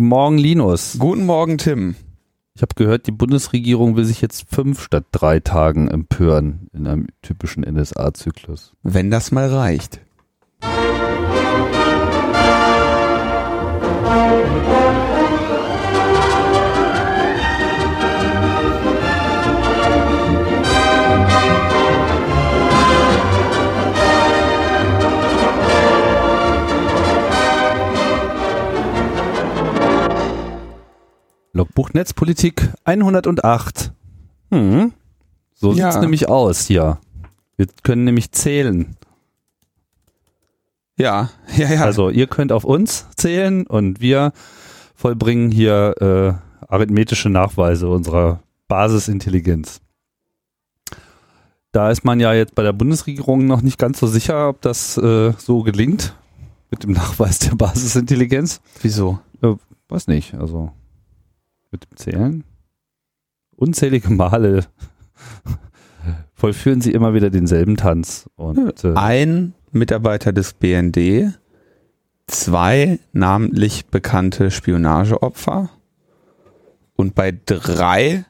Guten Morgen, Linus. Guten Morgen, Tim. Ich habe gehört, die Bundesregierung will sich jetzt fünf statt drei Tagen empören in einem typischen NSA-Zyklus. Wenn das mal reicht. Logbuch Netzpolitik 108. Hm. So sieht's Ja. nämlich aus hier. Wir können nämlich zählen. Ja, ja, ja. Also ihr könnt auf uns zählen und wir vollbringen hier äh, arithmetische Nachweise unserer Basisintelligenz. Da ist man ja jetzt bei der Bundesregierung noch nicht ganz so sicher, ob das äh, so gelingt mit dem Nachweis der Basisintelligenz. Wieso? Weiß nicht, also mit dem Zählen. Unzählige Male vollführen sie immer wieder denselben Tanz. Und äh, Ein Mitarbeiter des BND, zwei namentlich bekannte Spionageopfer und bei drei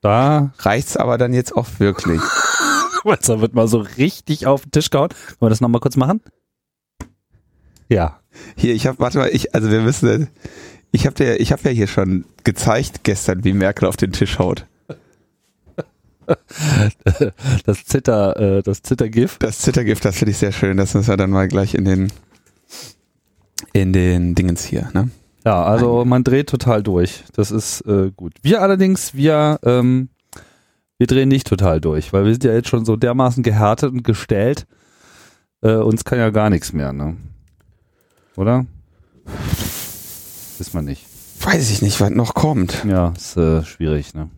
da reicht's aber dann jetzt auch wirklich. da wird mal so richtig auf den Tisch gehauen. Wollen wir das nochmal kurz machen? Ja. Hier, ich habe, warte mal, ich, also wir müssen, ich habe ich habe ja hier schon gezeigt gestern, wie Merkel auf den Tisch haut. Das Zitter, äh, das Zittergif. Das Zittergift, das finde ich sehr schön. Das müssen wir dann mal gleich in den, in den Dingens hier, ne? Ja, also man dreht total durch. Das ist äh, gut. Wir allerdings, wir, ähm, wir drehen nicht total durch, weil wir sind ja jetzt schon so dermaßen gehärtet und gestellt. Äh, uns kann ja gar nichts mehr, ne? Oder? Ist man nicht. Weiß ich nicht, was noch kommt. Ja, ist äh, schwierig, ne?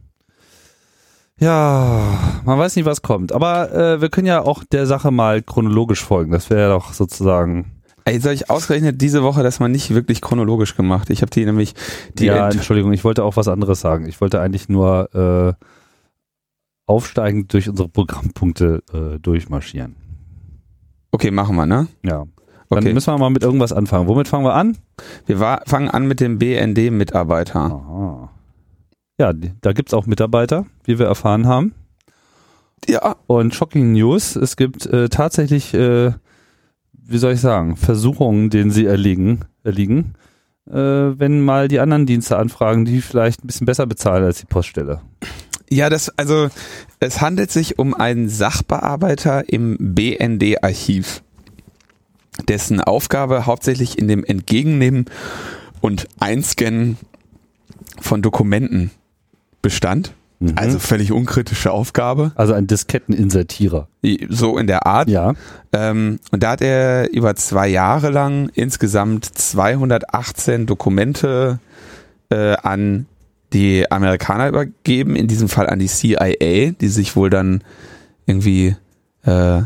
Ja, man weiß nicht, was kommt. Aber äh, wir können ja auch der Sache mal chronologisch folgen. Das wäre ja doch sozusagen. Ey, soll ich ausgerechnet diese Woche das mal nicht wirklich chronologisch gemacht? Ich habe die nämlich, die ja, Ent- Entschuldigung, ich wollte auch was anderes sagen. Ich wollte eigentlich nur äh, aufsteigend durch unsere Programmpunkte äh, durchmarschieren. okay, machen wir, ne? Ja. Dann Okay. müssen wir mal mit irgendwas anfangen. Womit fangen wir an? Wir war, fangen an mit dem BND-Mitarbeiter. Ja, da gibt's auch Mitarbeiter, wie wir erfahren haben. Ja. Und Shocking News, es gibt äh, tatsächlich, äh, wie soll ich sagen, Versuchungen, denen sie erliegen, erliegen äh, wenn mal die anderen Dienste anfragen, die vielleicht ein bisschen besser bezahlen als die Poststelle. Ja, das, also, es handelt sich um einen Sachbearbeiter im BND-Archiv, dessen Aufgabe hauptsächlich in dem Entgegennehmen und Einscannen von Dokumenten bestand. Mhm. Also völlig unkritische Aufgabe. Also ein Disketteninsertierer. So in der Art. Ja. Ähm, und da hat er über zwei Jahre lang insgesamt 218 Dokumente äh, an die Amerikaner übergeben, in diesem Fall an die CIA, die sich wohl dann irgendwie äh,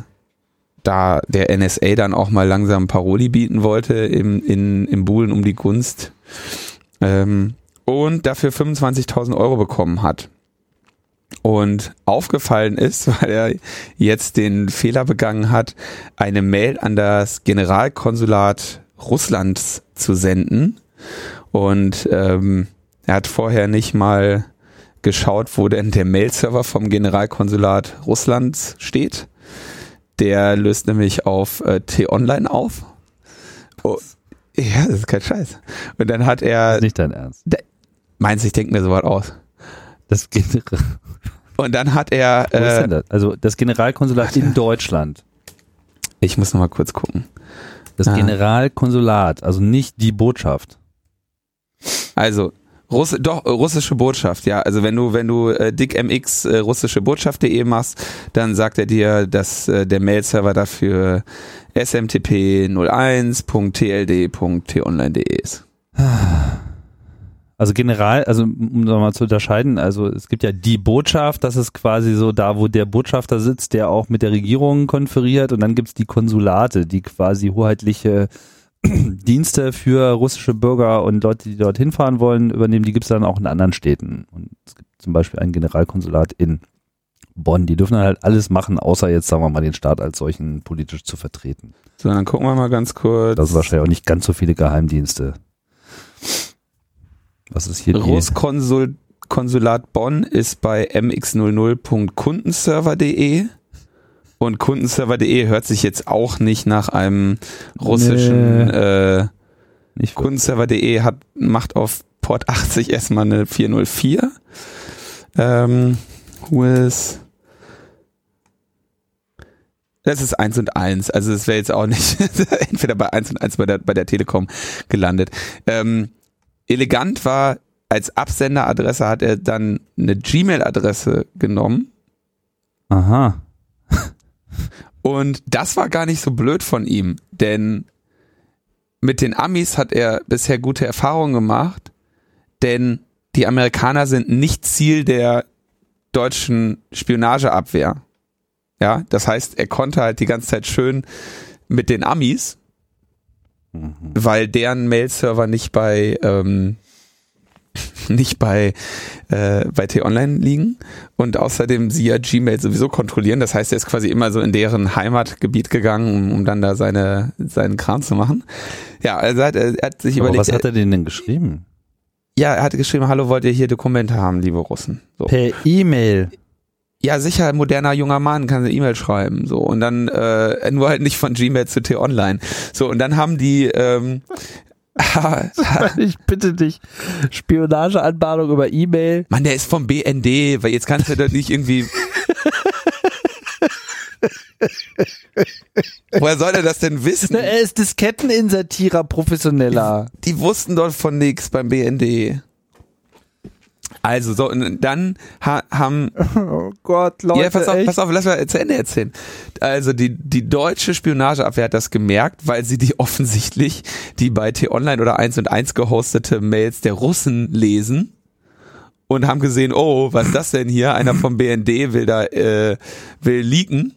da der NSA dann auch mal langsam Paroli bieten wollte im, in, im Buhlen um die Gunst ähm, und dafür 25.000 Euro bekommen hat. Und aufgefallen ist, weil er jetzt den Fehler begangen hat, eine Mail an das Generalkonsulat Russlands zu senden. Und ähm, er hat vorher nicht mal geschaut, wo denn der Mail-Server vom Generalkonsulat Russlands steht. Der löst nämlich auf äh, T-Online auf. Oh, ja, das ist kein Scheiß. Und dann hat Das er, ist nicht dein Ernst. meinst du, ich denke mir sowas aus. Das geht, wo Und dann hat er, ist denn äh, das? Also das Generalkonsulat in Deutschland. ich muss noch mal kurz gucken. Das Ah. Generalkonsulat, also nicht die Botschaft. Also Russ doch russische Botschaft, ja. Also wenn du wenn du äh, dickmx äh, russische Botschaft.de machst, dann sagt er dir, dass äh, der Mail-Server dafür smtp 01.tld.tonline.de ist. Also general, also um nochmal zu unterscheiden, also es gibt ja die Botschaft, das ist quasi so da, wo der Botschafter sitzt, der auch mit der Regierung konferiert und dann gibt's die Konsulate, die quasi hoheitliche Dienste für russische Bürger und Leute, die dort hinfahren wollen, übernehmen, die gibt's dann auch in anderen Städten. Und es gibt zum Beispiel ein Generalkonsulat in Bonn, die dürfen dann halt alles machen, außer jetzt, sagen wir mal, den Staat als solchen politisch zu vertreten. So, dann gucken wir mal ganz kurz. Das ist wahrscheinlich auch nicht ganz so viele Geheimdienste. Was ist hier? Großkonsulat Bonn ist bei mx00.kundenserver.de und kundenserver.de hört sich jetzt auch nicht nach einem russischen äh, Nicht Kundenserver.de hat macht auf Port 80 erstmal eine 404. Ähm, with das ist 1 und 1, also es wäre jetzt auch nicht entweder bei 1 und 1 bei der, bei der Telekom gelandet. Ähm, elegant war, als Absenderadresse hat er dann eine Gmail-Adresse genommen Aha. Und das war gar nicht so blöd von ihm, denn mit den Amis hat er bisher gute Erfahrungen gemacht, denn die Amerikaner sind nicht Ziel der deutschen Spionageabwehr. Ja, das heißt, er konnte halt die ganze Zeit schön mit den Amis, weil deren Mail-Server nicht bei ähm, nicht bei äh, bei T-Online liegen und außerdem sie ja Gmail sowieso kontrollieren. Das heißt, er ist quasi immer so in deren Heimatgebiet gegangen, um, um dann da seine seinen Kram zu machen. Ja, also er hat, er hat sich Aber überlegt. was hat er denn denn geschrieben? ja, er hatte geschrieben, hallo, wollt ihr hier Dokumente haben, liebe Russen? So. Per E-Mail. Ja, sicher, moderner junger Mann kann eine E-Mail schreiben, so und dann äh, nur halt nicht von Gmail zu T-Online. So und dann haben die ähm, Ich bitte dich. Spionageanbahnung über E-Mail. Mann, der ist vom BND, weil jetzt kannst du doch nicht irgendwie. Woher soll er das denn wissen? Na, er ist Disketteninsertierer, professioneller. Die wussten dort von nix beim BND. Also so und dann ha haben Oh Gott, Leute. ja, pass auf, echt? pass auf, lass mal zu Ende erzählen. Also die, die deutsche Spionageabwehr hat das gemerkt, weil sie die offensichtlich die bei T-Online oder 1 und 1 gehostete Mails der Russen lesen und haben gesehen, oh, was ist das denn hier? Einer vom BND will da, äh, will leaken.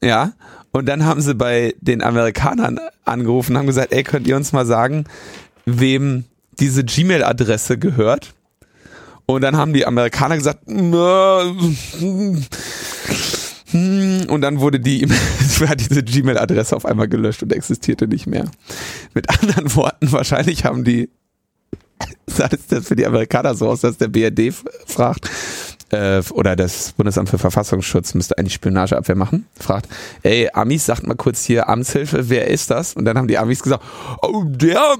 Ja. Und dann haben sie bei den Amerikanern angerufen und haben gesagt, ey, könnt ihr uns mal sagen, wem diese Gmail-Adresse gehört? Und dann haben die Amerikaner gesagt, "Na, hm." und dann wurde die hat diese Gmail-Adresse auf einmal gelöscht und existierte nicht mehr. Mit anderen Worten, wahrscheinlich haben die, sah das für die Amerikaner so aus, dass der BRD fragt, äh, oder das Bundesamt für Verfassungsschutz müsste eigentlich Spionageabwehr machen, fragt, ey, Amis, sagt mal kurz hier Amtshilfe, wer ist das? Und dann haben die Amis gesagt, oh, der,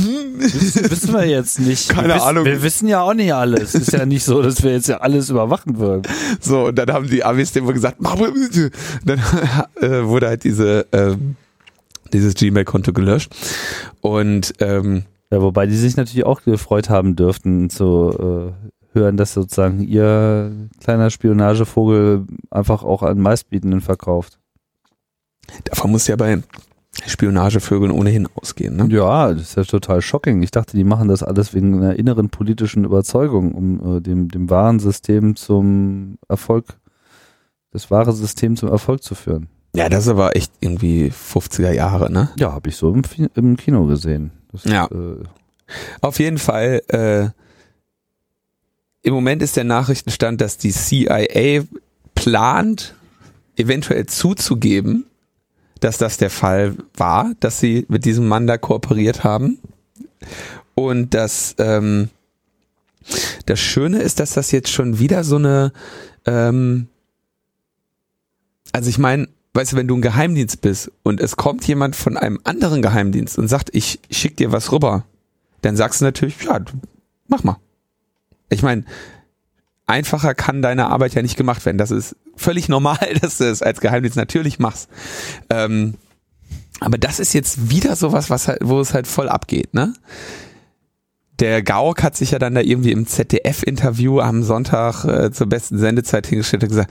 Wissen wir jetzt nicht. Keine wir wissen, Ahnung. Wir wissen ja auch nicht alles. Ist ja nicht so, dass wir jetzt ja alles überwachen würden. So, und dann haben die Amis dem gesagt, mach mal. Dann äh, wurde halt diese, ähm, dieses Gmail-Konto gelöscht. Und ähm, Ja, wobei die sich natürlich auch gefreut haben dürften zu äh, hören, dass sozusagen ihr kleiner Spionagevogel einfach auch an Meistbietenden verkauft. davon muss ja bei Spionagevögeln ohnehin ausgehen. Ne? Ja, das ist ja total shocking. Ich dachte, die machen das alles wegen einer inneren politischen Überzeugung, um äh, dem, dem wahren System zum Erfolg, das wahre System zum Erfolg zu führen. Ja, das ist aber echt irgendwie 50er Jahre, ne? Ja, habe ich so im, im Kino gesehen. Das, Ja. Äh, Auf jeden Fall, äh, im Moment ist der Nachrichtenstand, dass die CIA plant, eventuell zuzugeben, dass das der Fall war, dass sie mit diesem Mann da kooperiert haben. Und das, ähm, das Schöne ist, dass das jetzt schon wieder so eine, ähm, also ich meine, weißt du, wenn du ein Geheimdienst bist und es kommt jemand von einem anderen Geheimdienst und sagt, ich schick dir was rüber, dann sagst du natürlich, ja, mach mal. Ich meine, einfacher kann deine Arbeit ja nicht gemacht werden. Das ist völlig normal, dass du es als Geheimdienst natürlich machst. Ähm, aber das ist jetzt wieder sowas, was halt, wo es halt voll abgeht, ne? Der Gauck hat sich ja dann da irgendwie im ZDF-Interview am Sonntag äh, zur besten Sendezeit hingestellt und gesagt,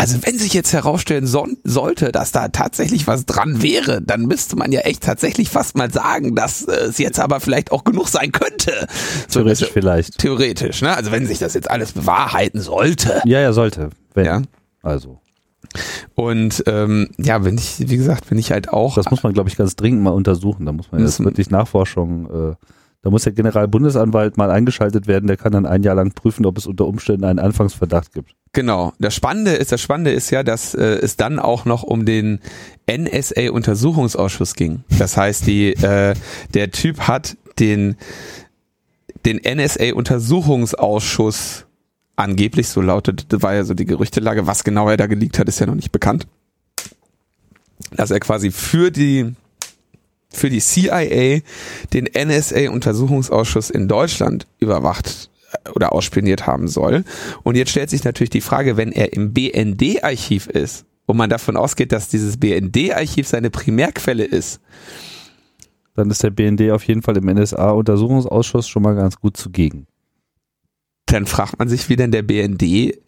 also wenn sich jetzt herausstellen son- sollte, dass da tatsächlich was dran wäre, dann müsste man ja echt tatsächlich fast mal sagen, dass äh, es jetzt aber vielleicht auch genug sein könnte. So, theoretisch also, vielleicht. theoretisch, ne? Also wenn sich das jetzt alles bewahrheiten sollte. Ja, ja, sollte. Wenn. Ja. Also. Und ähm, ja, bin ich, wie gesagt, bin ich halt auch. Das muss man, glaube ich, ganz dringend mal untersuchen. Da muss man jetzt Müssen- wirklich Nachforschung, äh, da muss der Generalbundesanwalt mal eingeschaltet werden, der kann dann ein Jahr lang prüfen, ob es unter Umständen einen Anfangsverdacht gibt. Genau. Das Spannende ist, das Spannende ist ja, dass äh, es dann auch noch um den NSA-Untersuchungsausschuss ging. Das heißt, die, äh, der Typ hat den, den NSA-Untersuchungsausschuss angeblich, so lautet, war ja so die Gerüchtelage, was genau er da geleakt hat, ist ja noch nicht bekannt. Dass er quasi für die, für die CIA den NSA-Untersuchungsausschuss in Deutschland überwacht äh, oder ausspioniert haben soll. Und jetzt stellt sich natürlich die Frage, wenn er im BND-Archiv ist, wo man davon ausgeht, dass dieses BND-Archiv seine Primärquelle ist, dann ist der BND auf jeden Fall im NSA-Untersuchungsausschuss schon mal ganz gut zugegen dann fragt man sich, wie denn der BND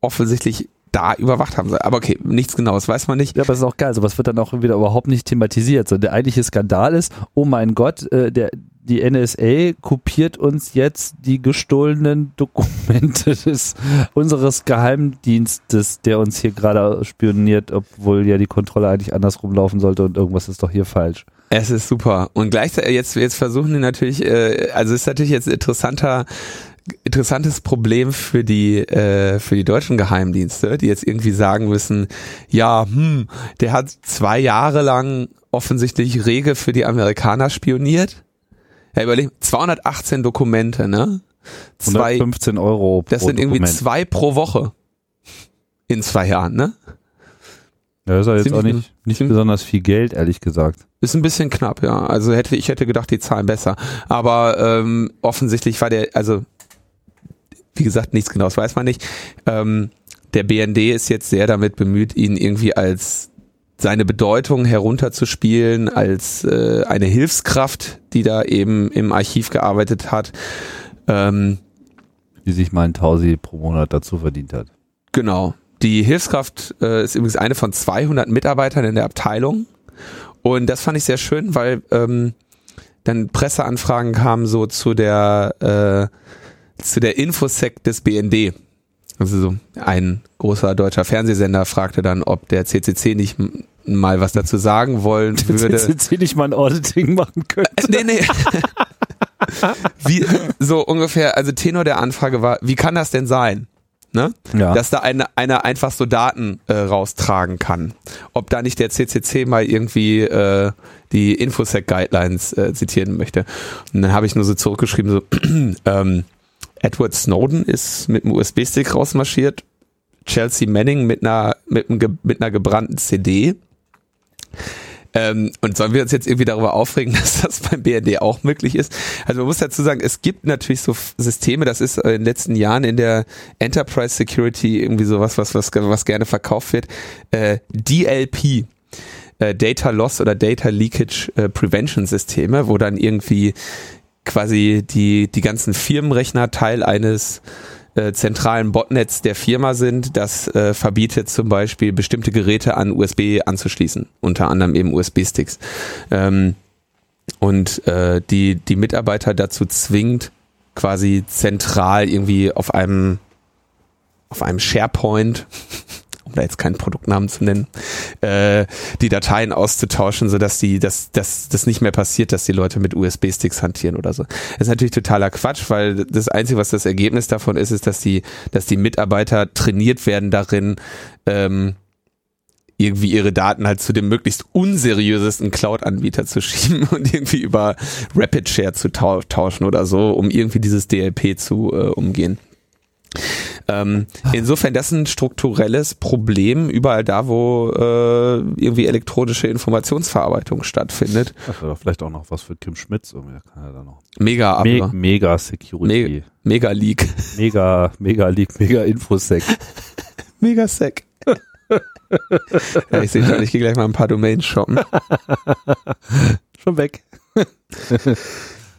offensichtlich da überwacht haben soll. Aber okay, nichts genaues weiß man nicht. Ja, aber es ist auch geil. Sowas wird dann auch wieder überhaupt nicht thematisiert. So, der eigentliche Skandal ist, oh mein Gott, äh, der, die NSA kopiert uns jetzt die gestohlenen Dokumente des, unseres Geheimdienstes, der uns hier gerade spioniert, obwohl ja die Kontrolle eigentlich andersrum laufen sollte und irgendwas ist doch hier falsch. Es ist super. Und gleichzeitig, jetzt, jetzt versuchen die natürlich, äh, also es ist natürlich jetzt interessanter, interessantes Problem für die äh, für die deutschen Geheimdienste, die jetzt irgendwie sagen müssen, ja, hm, der hat zwei Jahre lang offensichtlich rege für die Amerikaner spioniert. Ja, überleg, 218 Dokumente, ne? Zwei, 115 Euro. Pro das sind irgendwie Dokument. zwei pro Woche in zwei Jahren, ne? Ja, das ist ja jetzt auch nicht, nicht besonders viel Geld, ehrlich gesagt. Ist ein bisschen knapp, ja. Also hätte ich hätte gedacht, die zahlen besser. Aber ähm, offensichtlich war der, also wie gesagt, nichts genaues weiß man nicht. Ähm, der BND ist jetzt sehr damit bemüht, ihn irgendwie als seine Bedeutung herunterzuspielen, als äh, eine Hilfskraft, die da eben im Archiv gearbeitet hat. Ähm, die sich mal ein Tausi pro Monat dazu verdient hat. Genau. Die Hilfskraft äh, ist übrigens eine von 200 Mitarbeitern in der Abteilung. Und das fand ich sehr schön, weil ähm, dann Presseanfragen kamen so zu der äh, zu der Infosec des BND. Also so ein großer deutscher Fernsehsender fragte dann, ob der CCC nicht mal was dazu sagen wollen der würde. CCC nicht mal ein Auditing machen könnte. Nee, nee. wie, so ungefähr, also Tenor der Anfrage war, wie kann das denn sein? Ne? Ja. Dass da eine, einer einfach so Daten äh, raustragen kann. Ob da nicht der CCC mal irgendwie äh, die Infosec-Guidelines äh, zitieren möchte. Und dann habe ich nur so zurückgeschrieben, so, ähm, Edward Snowden ist mit einem USB-Stick rausmarschiert. Chelsea Manning mit einer, mit, einem, mit einer gebrannten CD. Ähm, und sollen wir uns jetzt irgendwie darüber aufregen, dass das beim BND auch möglich ist? Also man muss dazu sagen, es gibt natürlich so Systeme, das ist in den letzten Jahren in der Enterprise Security irgendwie sowas, was, was, was gerne verkauft wird. Äh, DLP. Äh, Data Loss oder Data Leakage äh, Prevention Systeme, wo dann irgendwie quasi die, die ganzen Firmenrechner Teil eines äh, zentralen Botnets der Firma sind, das äh, verbietet zum Beispiel bestimmte Geräte an USB anzuschließen, unter anderem eben USB-Sticks. Ähm, und äh, die, die Mitarbeiter dazu zwingt, quasi zentral irgendwie auf einem auf einem SharePoint um da jetzt keinen Produktnamen zu nennen, äh, die Dateien auszutauschen, sodass die, dass, dass das nicht mehr passiert, dass die Leute mit USB-Sticks hantieren oder so. Das ist natürlich totaler Quatsch, weil das Einzige, was das Ergebnis davon ist, ist, dass die, dass die Mitarbeiter trainiert werden darin, ähm, irgendwie ihre Daten halt zu dem möglichst unseriösesten Cloud-Anbieter zu schieben und irgendwie über Rapid Share zu tauschen oder so, um irgendwie dieses DLP zu äh, umgehen. Ähm, insofern, das ist ein strukturelles Problem überall da, wo äh, irgendwie elektronische Informationsverarbeitung stattfindet. Das wäre vielleicht auch noch was für Kim Schmitz. Kann er da noch. Mega Me Mega Security. Me Mega Leak. Mega, Mega Leak, Mega Infosec. Mega Sec. ja, ich sehe schon, ich gehe gleich mal ein paar Domains shoppen. Schon weg.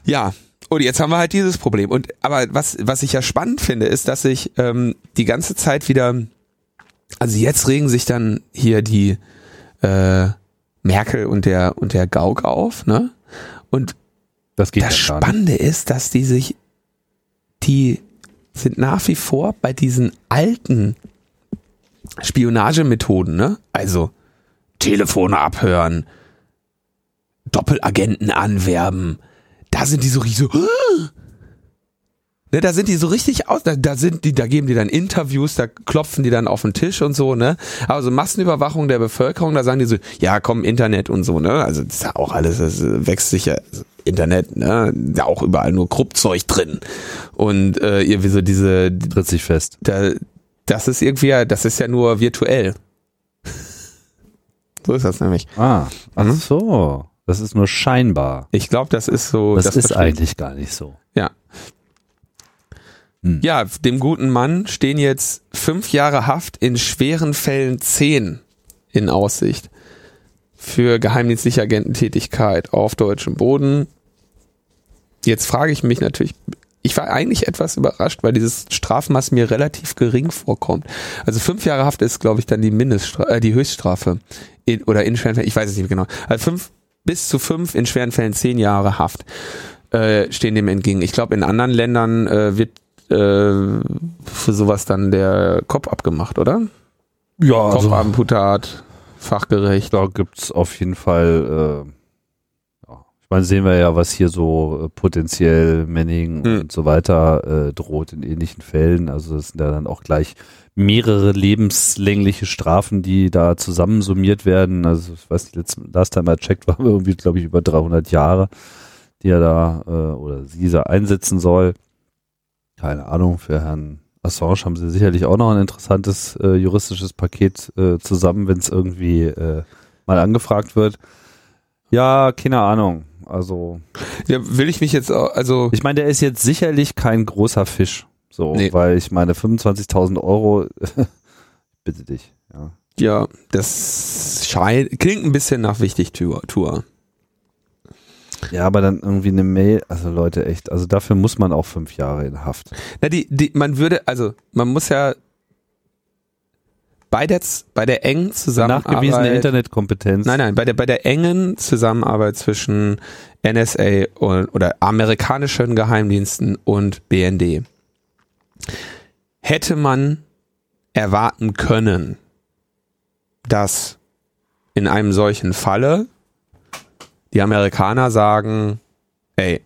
ja, und jetzt haben wir halt dieses Problem. Und aber was, was ich ja spannend finde, ist, dass sich ähm, die ganze Zeit wieder, also jetzt regen sich dann hier die äh, Merkel und der und der Gauck auf, ne? Und das, das Spannende ist, dass die sich, die sind nach wie vor bei diesen alten Spionagemethoden, ne? Also Telefone abhören, Doppelagenten anwerben, da sind die so richtig so, ne, da sind die so richtig aus, da, da sind die, da geben die dann Interviews, da klopfen die dann auf den Tisch und so, ne? Aber so Massenüberwachung der Bevölkerung, da sagen die so, ja, komm, Internet und so, ne? Also das ist ja auch alles, das wächst sich ja Internet, ne, da auch überall nur Kruppzeug drin. Und äh, irgendwie so diese, Tritt sich fest. da, das ist irgendwie, ja- das ist ja nur virtuell. So ist das nämlich. Ah, ach Mhm. so. Das ist nur scheinbar. Ich glaube, das ist so. Das, ist versteht- eigentlich gar nicht so. Ja. Hm. Ja, dem guten Mann stehen jetzt fünf Jahre Haft in schweren Fällen zehn in Aussicht für geheimdienstliche Agententätigkeit auf deutschem Boden. Jetzt frage ich mich natürlich, ich war eigentlich etwas überrascht, weil dieses Strafmaß mir relativ gering vorkommt. Also fünf Jahre Haft ist, glaube ich, dann die Mindeststrafe, äh, die Höchststrafe in, oder in schweren Fällen, ich weiß es nicht mehr genau. Also fünf bis zu fünf in schweren Fällen zehn Jahre Haft äh, stehen dem entgegen. Ich glaube, in anderen Ländern äh, wird äh, für sowas dann der Kopf abgemacht, oder? Ja, also, Kopfamputat, fachgerecht. da gibt's auf jeden Fall, äh, ja. ich meine, sehen wir ja, was hier so äh, potenziell Manning Hm. und so weiter äh, droht in ähnlichen Fällen. Also das sind ja dann auch gleich mehrere lebenslängliche Strafen, die da zusammensummiert werden. Also ich weiß nicht, last time I checked, waren wir irgendwie, glaube ich, über 300 Jahre, die er da äh, oder sie da einsetzen soll. Keine Ahnung, für Herrn Assange haben sie sicherlich auch noch ein interessantes äh, juristisches Paket äh, zusammen, wenn es irgendwie äh, mal angefragt wird. Ja, keine Ahnung. Also Ja, will ich mich jetzt auch, also ich meine, der ist jetzt sicherlich kein großer Fisch. So, Nee. weil ich meine 25.000 Euro, bitte dich. Ja. ja, das scheint, klingt ein bisschen nach Wichtigtour. Tour. ja, aber dann irgendwie eine Mail, also Leute, echt, also dafür muss man auch fünf Jahre in Haft. Na, die, die, man würde, also man muss ja bei der, bei der engen Zusammenarbeit. Nachgewiesene Internetkompetenz. Nein, nein, bei der, bei der engen Zusammenarbeit zwischen NSA und, oder amerikanischen Geheimdiensten und BND hätte man erwarten können, dass in einem solchen Falle die Amerikaner sagen, ey,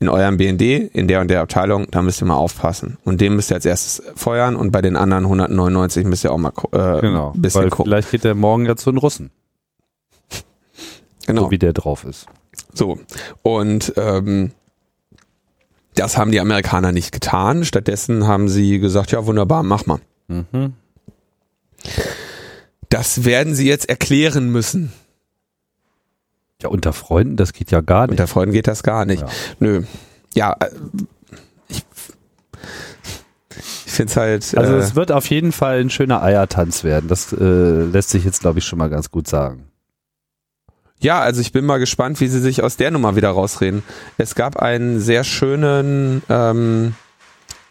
in eurem BND, in der und der Abteilung, da müsst ihr mal aufpassen. Und den müsst ihr als erstes feuern und bei den anderen 199 müsst ihr auch mal äh, Genau. ein bisschen gucken. vielleicht geht der morgen ja zu den Russen, Genau. so wie der drauf ist. So. Und ähm, das haben die Amerikaner nicht getan. Stattdessen haben sie gesagt, ja, wunderbar, mach mal. Mhm. Das werden sie jetzt erklären müssen. Ja, unter Freunden, das geht ja gar nicht. Unter Freunden geht das gar nicht. Ja. Nö. Ja, äh, ich, ich finde es halt. Also äh, es wird auf jeden Fall ein schöner Eiertanz werden. Das äh, lässt sich jetzt, glaube ich, schon mal ganz gut sagen. Ja, also ich bin mal gespannt, wie sie sich aus der Nummer wieder rausreden. Es gab einen sehr schönen, ähm,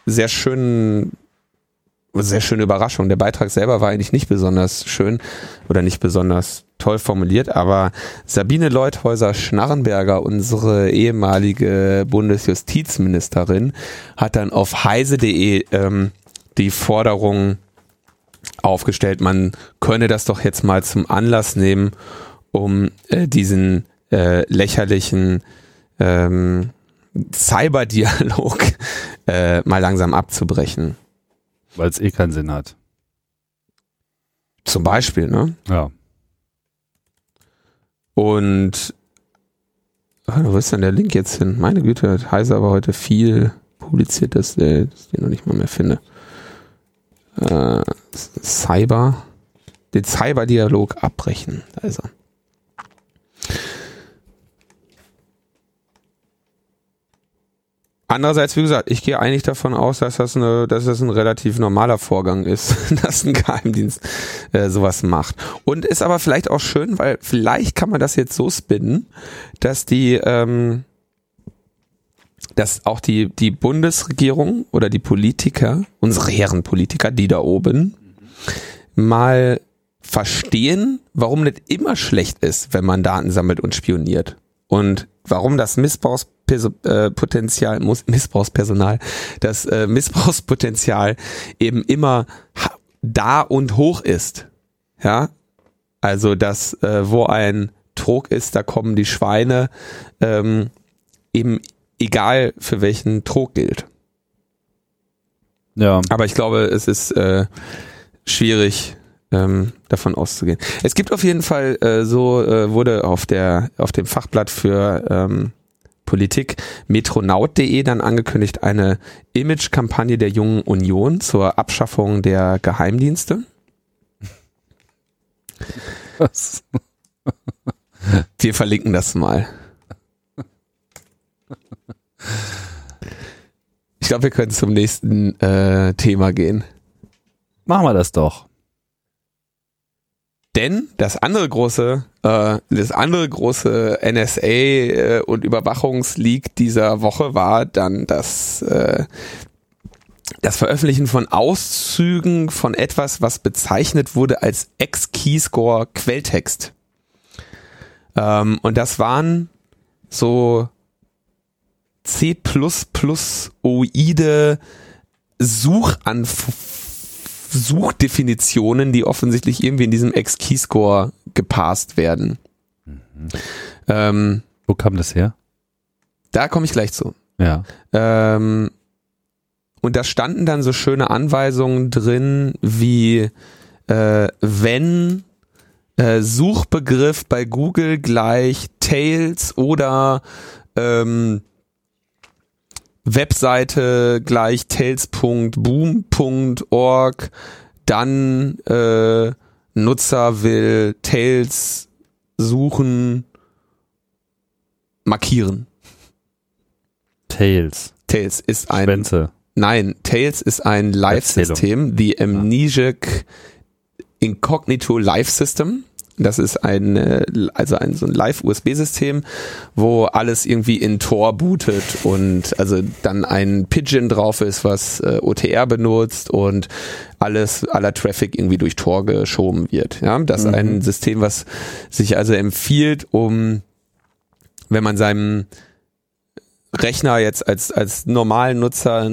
sehr schönen, sehr schöne Überraschung. Der Beitrag selber war eigentlich nicht besonders schön oder nicht besonders toll formuliert, aber Sabine Leuthäuser-Schnarrenberger, unsere ehemalige Bundesjustizministerin, hat dann auf heise.de ähm, die Forderung aufgestellt, man könne das doch jetzt mal zum Anlass nehmen, um äh, diesen äh, lächerlichen ähm, Cyberdialog äh, mal langsam abzubrechen. Weil es eh keinen Sinn hat. Zum Beispiel, ne? Ja. Und ah, wo ist denn der Link jetzt hin? Meine Güte, hat Heise aber heute viel publiziert, dass, der, dass ich den noch nicht mal mehr finde. Äh, Cyber, den Cyberdialog abbrechen. Da ist er. Andererseits, wie gesagt, ich gehe eigentlich davon aus, dass das, eine, dass das ein relativ normaler Vorgang ist, dass ein Geheimdienst äh, sowas macht. Und ist aber vielleicht auch schön, weil vielleicht kann man das jetzt so spinnen, dass die, ähm, dass auch die, die Bundesregierung oder die Politiker, unsere Herrenpolitiker, die da oben, mal verstehen, warum nicht immer schlecht ist, wenn man Daten sammelt und spioniert. Und warum das Missbrauchspotenzial, muss- Missbrauchspersonal, das äh, Missbrauchspotenzial eben immer da und hoch ist. Ja, also dass äh, wo ein Trog ist, da kommen die Schweine, ähm, eben egal für welchen Trog gilt. Ja. Aber ich glaube, es ist äh, schwierig ähm, davon auszugehen. Es gibt auf jeden Fall äh, so äh, wurde auf der auf dem Fachblatt für ähm, Politik. Metronaut.de dann angekündigt eine Image-Kampagne der Jungen Union zur Abschaffung der Geheimdienste. Was? Wir verlinken das mal. Ich glaube, wir können zum nächsten äh, Thema gehen. Machen wir das doch. Denn das andere große, äh, das andere große NSA äh, und Überwachungsleak dieser Woche war dann das äh, das Veröffentlichen von Auszügen von etwas, was bezeichnet wurde als X-Keyscore Quelltext. Ähm, und das waren so C++ oide Suchanf Suchdefinitionen, die offensichtlich irgendwie in diesem X-Keyscore gepasst werden. Ähm, Wo kam das her? da komme ich gleich zu. Ja. Ähm, und da standen dann so schöne Anweisungen drin, wie äh, wenn äh, Suchbegriff bei Google gleich Tails oder ähm, Webseite gleich tails.boom.org, dann äh, Nutzer will Tails suchen, markieren. Tails. Tails ist ein Schwänze. Nein, Tails ist ein Live-System, the Amnesiac Incognito Live System. Das ist ein, äh, also ein so ein Live-USB-System, wo alles irgendwie in Tor bootet und also dann ein Pigeon drauf ist, was äh, OTR benutzt und alles, aller Traffic irgendwie durch Tor geschoben wird. Ja, das ist Mhm. ein System, was sich also empfiehlt, um, wenn man seinem Rechner jetzt als, als normalen Nutzer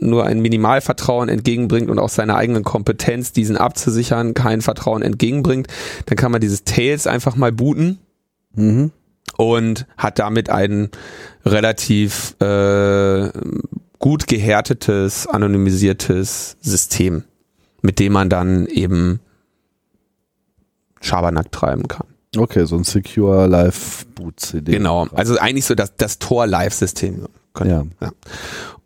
nur ein Minimalvertrauen entgegenbringt und auch seine eigenen Kompetenz, diesen abzusichern, kein Vertrauen entgegenbringt, dann kann man dieses Tails einfach mal booten Mhm. und hat damit ein relativ äh, gut gehärtetes, anonymisiertes System, mit dem man dann eben Schabernack treiben kann. Okay, so ein Secure Live Boot CD. Genau, also eigentlich so das, das Tor-Live-System. Ja.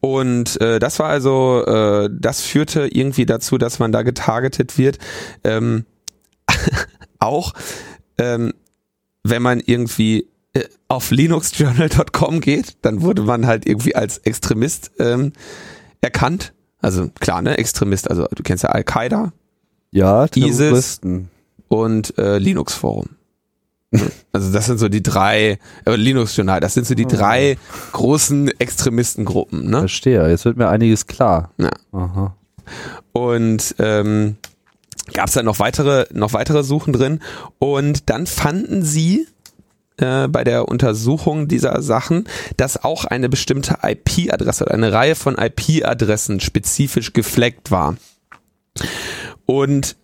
Und äh, das war also, äh, das führte irgendwie dazu, dass man da getargetet wird. Ähm, auch ähm, wenn man irgendwie äh, auf linuxjournal.com geht, dann wurde man halt irgendwie als Extremist ähm, erkannt. Also klar, ne, Extremist, also du kennst ja Al-Qaida Ja, ISIS. Und äh, Linux Forum. Also das sind so die drei, äh, Linux Journal, das sind so die drei großen Extremistengruppen, ne? Verstehe. Jetzt wird mir einiges klar. Ja. Aha. Und ähm, gab es dann noch weitere, noch weitere Suchen drin. Und dann fanden sie äh, bei der Untersuchung dieser Sachen, dass auch eine bestimmte IP-Adresse oder eine Reihe von IP-Adressen spezifisch gefleckt war. Und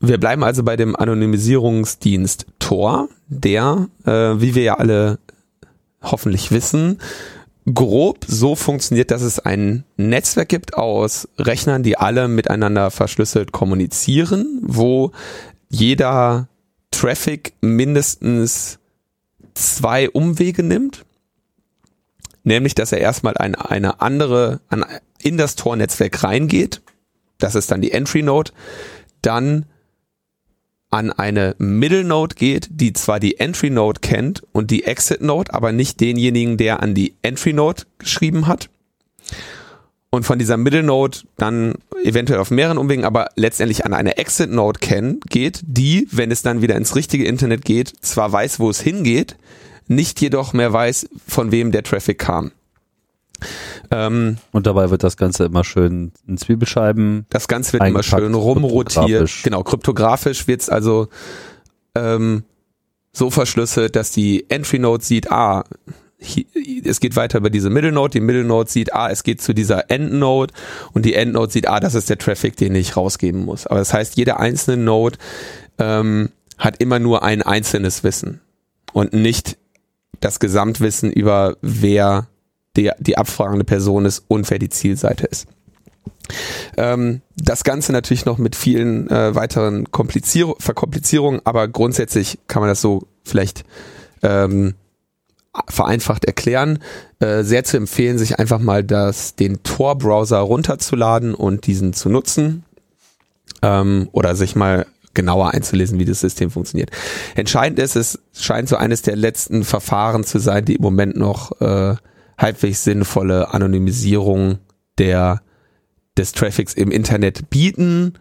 wir bleiben also bei dem Anonymisierungsdienst Tor, der, äh, wie wir ja alle hoffentlich wissen, grob so funktioniert, dass es ein Netzwerk gibt aus Rechnern, die alle miteinander verschlüsselt kommunizieren, wo jeder Traffic mindestens zwei Umwege nimmt. Nämlich, dass er erstmal ein, eine andere, an, in das Tor-Netzwerk reingeht. Das ist dann die Entry Node. Dann an eine Middle Node geht, die zwar die Entry Node kennt und die Exit Node, aber nicht denjenigen, der an die Entry Node geschrieben hat. Und von dieser Middle Node dann eventuell auf mehreren Umwegen, aber letztendlich an eine Exit Node kennen, geht, die, wenn es dann wieder ins richtige Internet geht, zwar weiß, wo es hingeht, nicht jedoch mehr weiß, von wem der Traffic kam. Ähm, Und dabei wird das Ganze immer schön in Zwiebelscheiben. Das Ganze wird immer schön rumrotiert. Genau, kryptografisch wird's also ähm, so verschlüsselt, dass die Entry Node sieht, ah, hi- es geht weiter über diese Middle Node, die Middle Node sieht, ah, es geht zu dieser End Node und die End Node sieht, ah, das ist der Traffic, den ich rausgeben muss. Aber das heißt, jede einzelne Node ähm, hat immer nur ein einzelnes Wissen und nicht das Gesamtwissen über wer die, die abfragende Person ist und wer die Zielseite ist. Ähm, das Ganze natürlich noch mit vielen äh, weiteren Komplizier Verkomplizierungen, aber grundsätzlich kann man das so vielleicht ähm, vereinfacht erklären. Äh, sehr zu empfehlen, sich einfach mal das, den Tor-Browser runterzuladen und diesen zu nutzen. Ähm, oder sich mal genauer einzulesen, wie das System funktioniert. Entscheidend ist, es scheint so eines der letzten Verfahren zu sein, die im Moment noch äh, halbwegs sinnvolle Anonymisierung der des Traffics im Internet bieten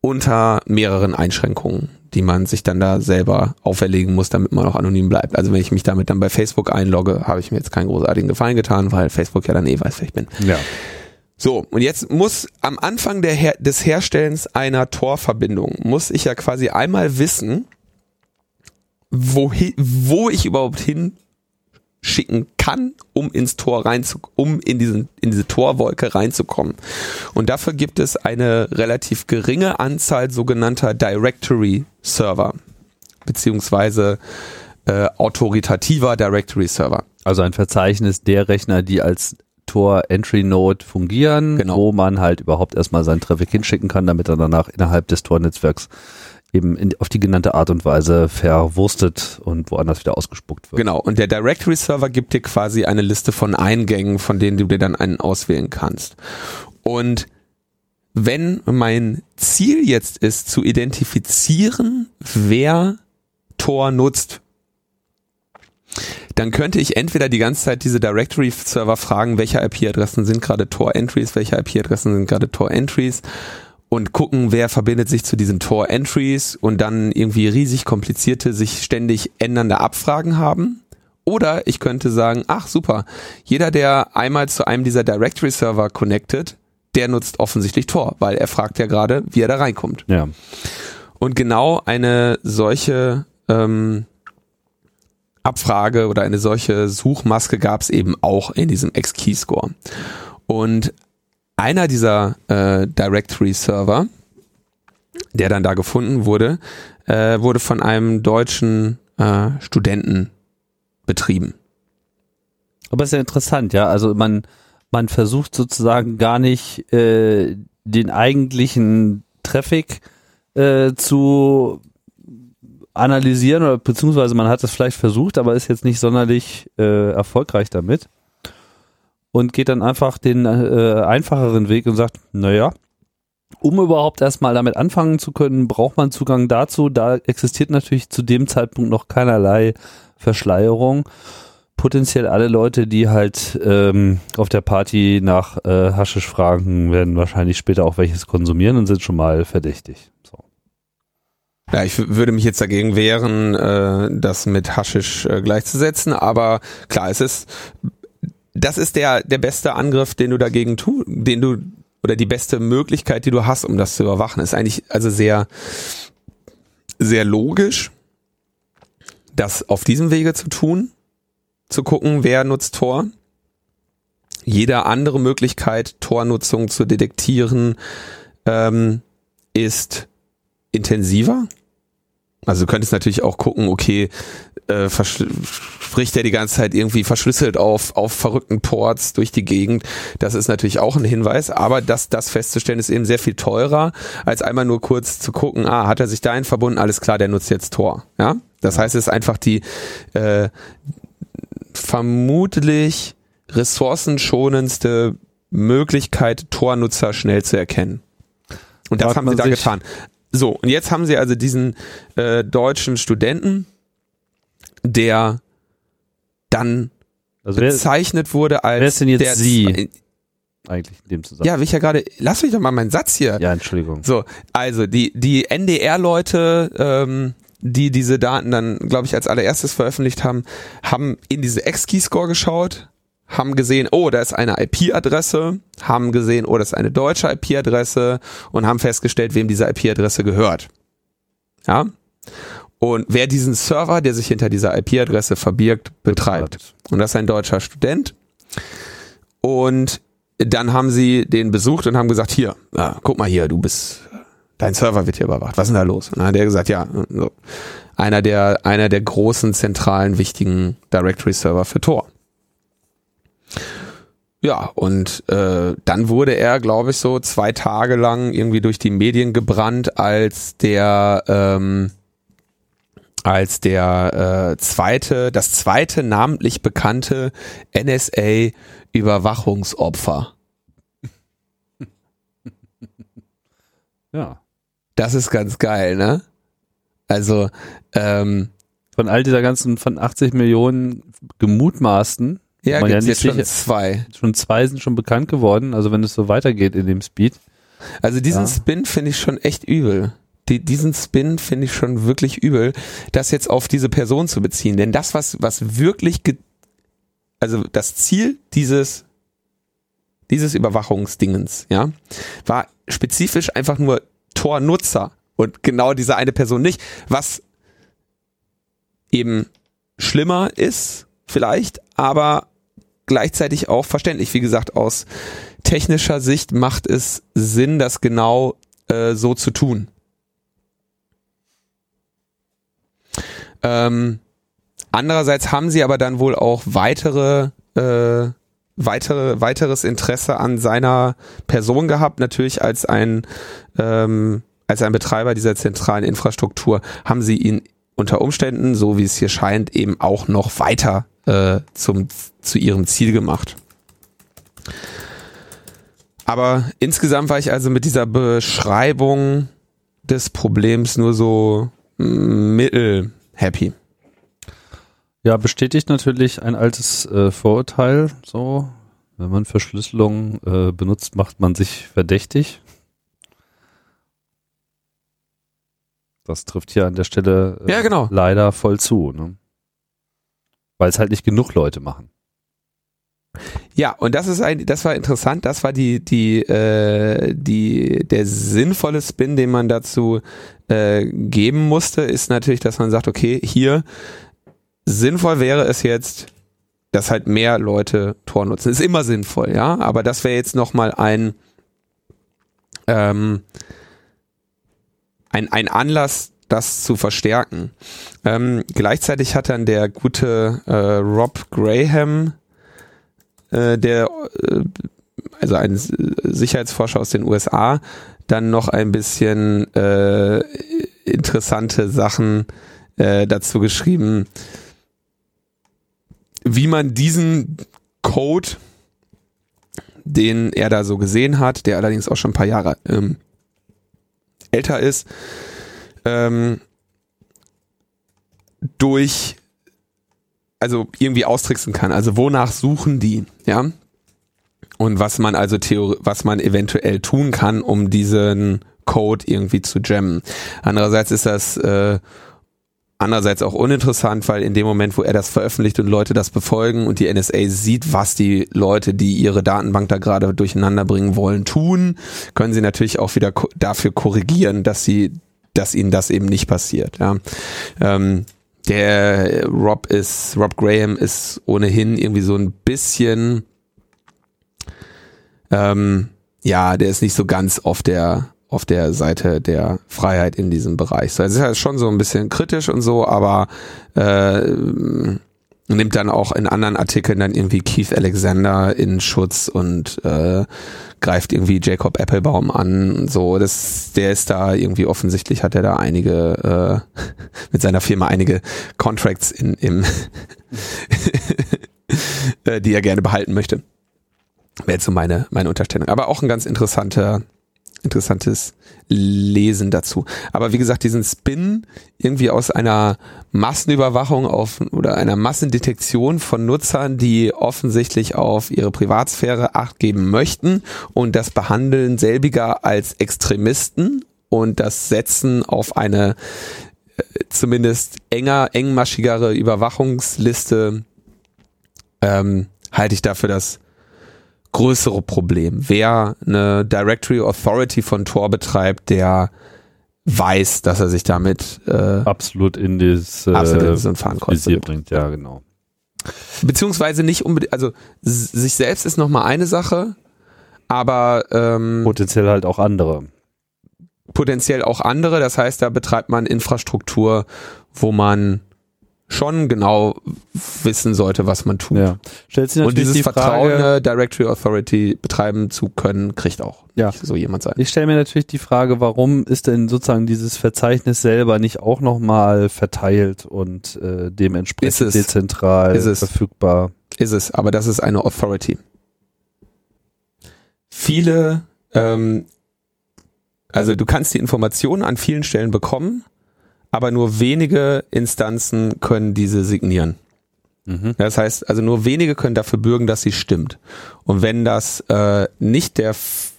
unter mehreren Einschränkungen, die man sich dann da selber auferlegen muss, damit man auch anonym bleibt. Also wenn ich mich damit dann bei Facebook einlogge, habe ich mir jetzt keinen großartigen Gefallen getan, weil Facebook ja dann eh weiß, wer ich bin. Ja. So, und jetzt muss am Anfang Her des Herstellens einer Tor-Verbindung, muss ich ja quasi einmal wissen, wohin, wo ich überhaupt hin schicken kann, um ins Tor reinzu, um in diesen, in diese Torwolke reinzukommen. Und dafür gibt es eine relativ geringe Anzahl sogenannter Directory Server, beziehungsweise äh, autoritativer Directory Server. Also ein Verzeichnis der Rechner, die als Tor Entry Node fungieren, Genau. wo man halt überhaupt erstmal seinen Traffic hinschicken kann, damit er danach innerhalb des Tor-Netzwerks eben in, auf die genannte Art und Weise verwurstet und woanders wieder ausgespuckt wird. Genau. Und der Directory Server gibt dir quasi eine Liste von Eingängen, von denen du dir dann einen auswählen kannst. Und wenn mein Ziel jetzt ist, zu identifizieren, wer Tor nutzt, dann könnte ich entweder die ganze Zeit diese Directory Server fragen, welche IP-Adressen sind gerade Tor Entries, welche IP-Adressen sind gerade Tor Entries und gucken, wer verbindet sich zu diesen Tor Entries und dann irgendwie riesig komplizierte, sich ständig ändernde Abfragen haben. Oder ich könnte sagen, ach super, jeder, der einmal zu einem dieser Directory Server connected, der nutzt offensichtlich Tor, weil er fragt ja gerade, wie er da reinkommt. Ja. Und genau eine solche ähm, Abfrage oder eine solche Suchmaske gab es eben auch in diesem X-Keyscore. Und einer dieser äh, Directory-Server, der dann da gefunden wurde, äh, wurde von einem deutschen äh, Studenten betrieben. Aber ist ja interessant, ja. Also man, man versucht sozusagen gar nicht äh, den eigentlichen Traffic äh, zu analysieren oder beziehungsweise man hat es vielleicht versucht, aber ist jetzt nicht sonderlich äh, erfolgreich damit und geht dann einfach den äh, einfacheren Weg und sagt, naja, um überhaupt erstmal damit anfangen zu können, braucht man Zugang dazu. Da existiert natürlich zu dem Zeitpunkt noch keinerlei Verschleierung. Potenziell alle Leute, die halt ähm, auf der Party nach äh, Haschisch fragen, werden wahrscheinlich später auch welches konsumieren und sind schon mal verdächtig. So. Ja, ich würde mich jetzt dagegen wehren, äh, das mit Haschisch äh, gleichzusetzen, aber klar, es ist, das ist der, der beste Angriff, den du dagegen tu, den du, oder die beste Möglichkeit, die du hast, um das zu überwachen. Ist eigentlich also sehr, sehr logisch, das auf diesem Wege zu tun, zu gucken, wer nutzt Tor. Jede andere Möglichkeit, Tornutzung zu detektieren, ähm, ist intensiver. Also du könntest natürlich auch gucken, okay, äh, spricht er die ganze Zeit irgendwie verschlüsselt auf, auf verrückten Ports durch die Gegend. Das ist natürlich auch ein Hinweis, aber das, das festzustellen ist eben sehr viel teurer, als einmal nur kurz zu gucken, ah, hat er sich dahin verbunden, alles klar, der nutzt jetzt Tor. Ja? Das heißt, es ist einfach die äh, vermutlich ressourcenschonendste Möglichkeit, Tornutzer schnell zu erkennen. Und das haben sie da getan. So, und jetzt haben sie also diesen äh, deutschen Studenten, der dann Also wer, bezeichnet wurde als wer ist denn jetzt der Sie? eigentlich in dem Zusammenhang? Ja, will ich ja gerade, lass mich doch mal meinen Satz hier. ja Entschuldigung. So, also die, die NDR-Leute, ähm, die diese Daten dann, glaube ich, als allererstes veröffentlicht haben, haben in diese X-Key-Score geschaut, haben gesehen, oh, da ist eine IP-Adresse, haben gesehen, oh, das ist eine deutsche IP-Adresse und haben festgestellt, wem diese IP-Adresse gehört. Ja. Und wer diesen Server, der sich hinter dieser IP-Adresse verbirgt, betreibt. Und das ist ein deutscher Student. Und dann haben sie den besucht und haben gesagt, hier, ja, guck mal hier, du bist, dein Server wird hier überwacht. Was ist denn da los? Und dann hat er gesagt, ja, so. einer der, einer der großen, zentralen, wichtigen Directory-Server für Tor. Ja, und äh, dann wurde er, glaube ich, so zwei Tage lang irgendwie durch die Medien gebrannt als der ähm, als der äh, zweite, das zweite namentlich bekannte NSA-Überwachungsopfer. Ja. Das ist ganz geil, ne? Also, ähm, Von all dieser ganzen, von 80 Millionen gemutmaßten, ja, Man ja nicht jetzt schon sicher- zwei. schon zwei sind schon bekannt geworden. Also wenn es so weitergeht in dem Speed. Also diesen Ja. Spin finde ich schon echt übel. Die, diesen Spin finde ich schon wirklich übel, das jetzt auf diese Person zu beziehen. Denn das, was, was wirklich, also das Ziel dieses, dieses Überwachungsdingens, ja, war spezifisch einfach nur Tor-Nutzer und genau diese eine Person nicht, was eben schlimmer ist, vielleicht, aber gleichzeitig auch verständlich. Wie gesagt, aus technischer Sicht macht es Sinn, das genau äh, so zu tun. Ähm, andererseits haben sie aber dann wohl auch weitere, äh, weitere, weiteres Interesse an seiner Person gehabt. Natürlich als ein, ähm, als ein Betreiber dieser zentralen Infrastruktur haben sie ihn unter Umständen, so wie es hier scheint, eben auch noch weiter äh, zum, zu ihrem Ziel gemacht. Aber insgesamt war ich also mit dieser Beschreibung des Problems nur so mm, mittel happy. Ja, bestätigt natürlich ein altes äh, Vorurteil. So, wenn man Verschlüsselung äh, benutzt, macht man sich verdächtig. Das trifft hier an der Stelle äh, Ja, genau. leider voll zu, ne? Weil es halt nicht genug Leute machen. Ja, und das ist ein, das war interessant. Das war die, die, äh, die, der sinnvolle Spin, den man dazu äh, geben musste, ist natürlich, dass man sagt, okay, hier sinnvoll wäre es jetzt, dass halt mehr Leute Tor nutzen. Ist immer sinnvoll, ja, aber das wäre jetzt noch mal ein ähm, ein, ein Anlass, das zu verstärken. Ähm, gleichzeitig hat dann der gute äh, Rob Graham, äh, der äh, also ein Sicherheitsforscher aus den USA, dann noch ein bisschen äh, interessante Sachen äh, dazu geschrieben, wie man diesen Code, den er da so gesehen hat, der allerdings auch schon ein paar Jahre ähm, älter ist, ähm, durch also irgendwie austricksen kann. Also wonach suchen die, ja? Und was man also Theorie, was man eventuell tun kann, um diesen Code irgendwie zu jammen. Andererseits ist das äh, andererseits auch uninteressant, weil in dem Moment, wo er das veröffentlicht und Leute das befolgen und die NSA sieht, was die Leute, die ihre Datenbank da gerade durcheinander bringen wollen, tun, können sie natürlich auch wieder dafür korrigieren, dass sie, dass ihnen das eben nicht passiert. Ja. Ähm, der Rob ist, Rob Graham ist ohnehin irgendwie so ein bisschen, ähm, ja, der ist nicht so ganz auf der auf der Seite der Freiheit in diesem Bereich. So, also er ist schon so ein bisschen kritisch und so, aber äh, nimmt dann auch in anderen Artikeln dann irgendwie Keith Alexander in Schutz und äh, greift irgendwie Jacob Applebaum an so. Das, der ist da irgendwie offensichtlich hat er da einige äh, mit seiner Firma einige Contracts in im äh, die er gerne behalten möchte. Wäre jetzt so meine meine Unterstellung. Aber auch ein ganz interessanter interessantes Lesen dazu. Aber wie gesagt, diesen Spin irgendwie aus einer Massenüberwachung auf oder einer Massendetektion von Nutzern, die offensichtlich auf ihre Privatsphäre Acht geben möchten und das Behandeln selbiger als Extremisten und das Setzen auf eine äh, zumindest enger, engmaschigere Überwachungsliste ähm, halte ich dafür das größere Problem. Wer eine Directory Authority von Tor betreibt, der weiß, dass er sich damit äh, Absolut in das äh, Visier bringt, ja, genau. Beziehungsweise nicht unbedingt, also sich selbst ist nochmal eine Sache, aber ähm, Potenziell halt auch andere. potenziell auch andere. Das heißt, da betreibt man Infrastruktur, wo man schon genau wissen sollte, was man tut. Ja. Stellt sich Und dieses die Vertrauen, Frage, eine Directory Authority betreiben zu können, kriegt auch Ja. so jemand sein. ich stelle mir natürlich die Frage, warum ist denn sozusagen dieses Verzeichnis selber nicht auch nochmal verteilt und äh, dementsprechend Ist dezentral Ist es. verfügbar? Ist es, aber das ist eine Authority. Viele, ähm, also du kannst die Informationen an vielen Stellen bekommen, aber nur wenige Instanzen können diese signieren. Mhm. Das heißt, also nur wenige können dafür bürgen, dass sie stimmt. Und wenn das äh, nicht der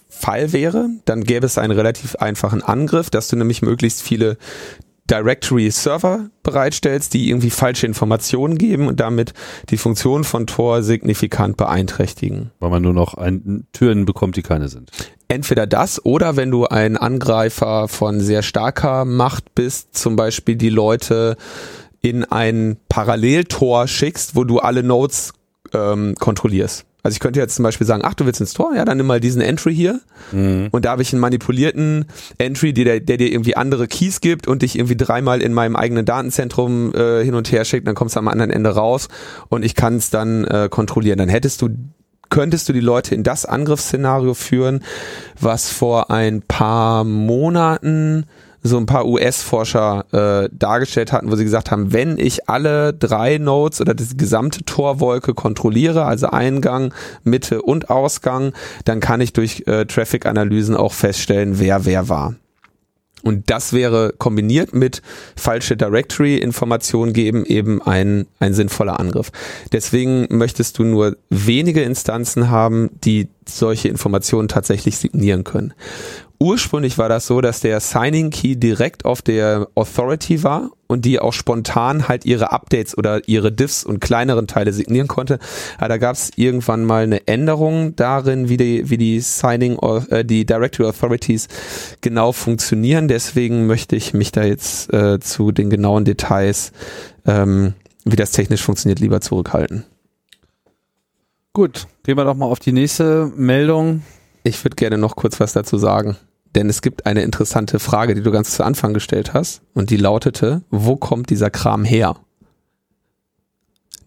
Fall wäre, dann gäbe es einen relativ einfachen Angriff, dass du nämlich möglichst viele Directory-Server bereitstellst, die irgendwie falsche Informationen geben und damit die Funktion von Tor signifikant beeinträchtigen. Weil man nur noch ein, Türen bekommt, die keine sind. Entweder das oder wenn du ein Angreifer von sehr starker Macht bist, zum Beispiel die Leute in ein Paralleltor schickst, wo du alle Nodes ähm, kontrollierst. Also ich könnte jetzt zum Beispiel sagen, ach, du willst ins Tor? Ja, dann nimm mal diesen Entry hier. Und da habe ich einen manipulierten Entry, der, der dir irgendwie andere Keys gibt und dich irgendwie dreimal in meinem eigenen Datenzentrum äh, hin und her schickt, dann kommst du am anderen Ende raus und ich kann es dann äh, kontrollieren. Dann hättest du könntest du die Leute in das Angriffsszenario führen, was vor ein paar Monaten so ein paar US-Forscher äh, dargestellt hatten, wo sie gesagt haben, wenn ich alle drei Nodes oder die gesamte Torwolke kontrolliere, also Eingang, Mitte und Ausgang, dann kann ich durch äh, Traffic-Analysen auch feststellen, wer wer war. Und das wäre kombiniert mit falsche Directory-Informationen geben eben ein, ein sinnvoller Angriff. Deswegen möchtest du nur wenige Instanzen haben, die solche Informationen tatsächlich signieren können. Ursprünglich war das so, dass der Signing Key direkt auf der Authority war und die auch spontan halt ihre Updates oder ihre Diffs und kleineren Teile signieren konnte. Aber da gab es irgendwann mal eine Änderung darin, wie die, wie die Signing, äh, die Directory Authorities genau funktionieren. Deswegen möchte ich mich da jetzt äh, zu den genauen Details, ähm, wie das technisch funktioniert, lieber zurückhalten. Gut, gehen wir doch mal auf die nächste Meldung. Ich würde gerne noch kurz was dazu sagen. Denn es gibt eine interessante Frage, die du ganz zu Anfang gestellt hast. Und die lautete, wo kommt dieser Kram her?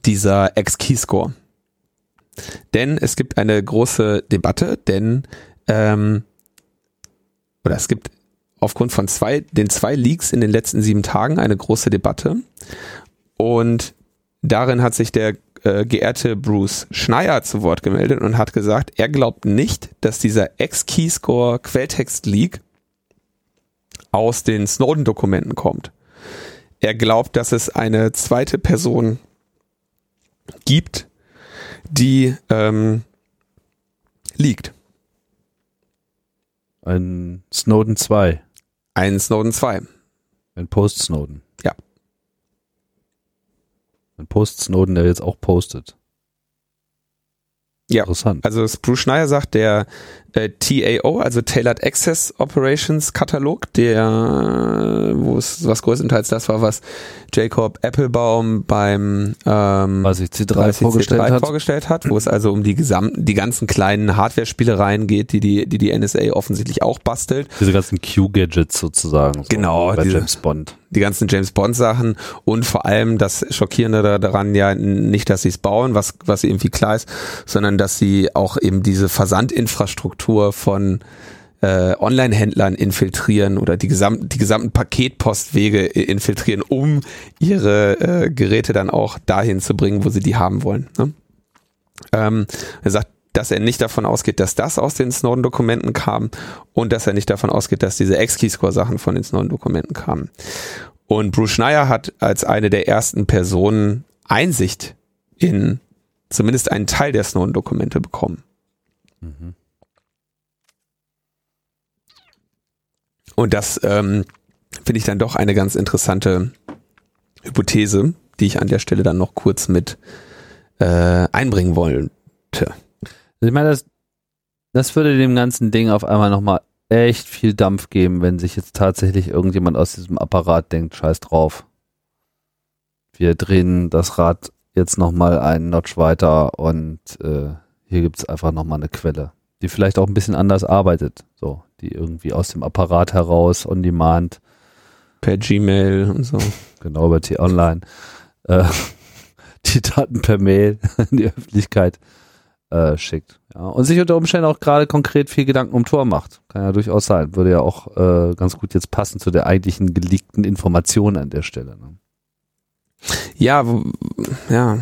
Dieser X-Keyscore. Denn es gibt eine große Debatte, denn ähm, oder es gibt aufgrund von zwei, den zwei Leaks in den letzten sieben Tagen eine große Debatte. Und darin hat sich der äh, geehrte Bruce Schneier zu Wort gemeldet und hat gesagt, er glaubt nicht, dass dieser X-Keyscore Quelltext-Leak aus den Snowden-Dokumenten kommt. Er glaubt, dass es eine zweite Person gibt, die ähm, liegt. Ein Snowden 2. Ein Snowden 2. Ein Post-Snowden. Ja. Ein Post-Snowden, der jetzt auch postet. Ja. Interessant. Also Bruce Schneier sagt, der äh, TAO, also Tailored Access Operations Katalog, der, wo es was größtenteils das war, was Jacob Applebaum beim ähm, Was ich C3 30C3 vorgestellt hat. vorgestellt hat, wo es also um die gesamten, die ganzen kleinen Hardware-Spielereien geht, die die, die die NSA offensichtlich auch bastelt. Diese ganzen Q-Gadgets sozusagen. So Genau, Bei diese- James Bond. die ganzen James Bond Sachen und vor allem das Schockierende da- daran ja nicht, dass sie es bauen, was, was irgendwie klar ist, sondern dass sie auch eben diese Versandinfrastruktur von äh, Online-Händlern infiltrieren oder die gesamten, die gesamten Paketpostwege infiltrieren, um ihre äh, Geräte dann auch dahin zu bringen, wo sie die haben wollen. Ne? Ähm, er sagt, dass er nicht davon ausgeht, dass das aus den Snowden-Dokumenten kam und dass er nicht davon ausgeht, dass diese X-Keyscore-Sachen von den Snowden-Dokumenten kamen. Und Bruce Schneier hat als eine der ersten Personen Einsicht in zumindest einen Teil der Snowden-Dokumente bekommen. Mhm. Und das ähm, finde ich dann doch eine ganz interessante Hypothese, die ich an der Stelle dann noch kurz mit äh, einbringen wollte. Ich meine, das, das würde dem ganzen Ding auf einmal nochmal echt viel Dampf geben, wenn sich jetzt tatsächlich irgendjemand aus diesem Apparat denkt, scheiß drauf. Wir drehen das Rad jetzt nochmal einen Notch weiter und äh, hier gibt's einfach nochmal eine Quelle, die vielleicht auch ein bisschen anders arbeitet. So, die irgendwie aus dem Apparat heraus, on demand, Per Gmail und so. genau über T-Online, äh, die Daten per Mail in die Öffentlichkeit äh, schickt. Ja, und sich unter Umständen auch gerade konkret viel Gedanken um Tor macht. Kann ja durchaus sein. Würde ja auch äh, ganz gut jetzt passen zu der eigentlichen geleakten Information an der Stelle. Ne? Ja, ja,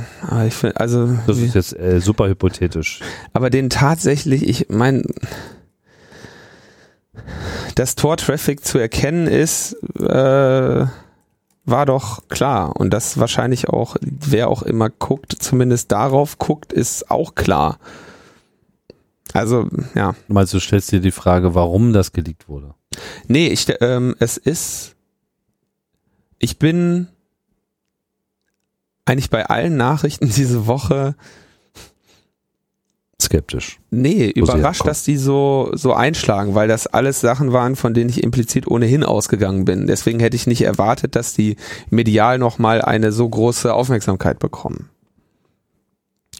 ich finde, also. Das ist jetzt äh, super hypothetisch. Aber den tatsächlich, ich meine, dass Tor-Traffic zu erkennen ist, äh, war doch klar. Und das wahrscheinlich auch, wer auch immer guckt, zumindest darauf guckt, ist auch klar. Also, ja. Du meinst, du stellst dir die Frage, warum das geleakt wurde? Nee, ich, ähm, es ist, ich bin eigentlich bei allen Nachrichten diese Woche skeptisch. Nee, überrascht, dass die so, so einschlagen, weil das alles Sachen waren, von denen ich implizit ohnehin ausgegangen bin. Deswegen hätte ich nicht erwartet, dass die medial nochmal eine so große Aufmerksamkeit bekommen.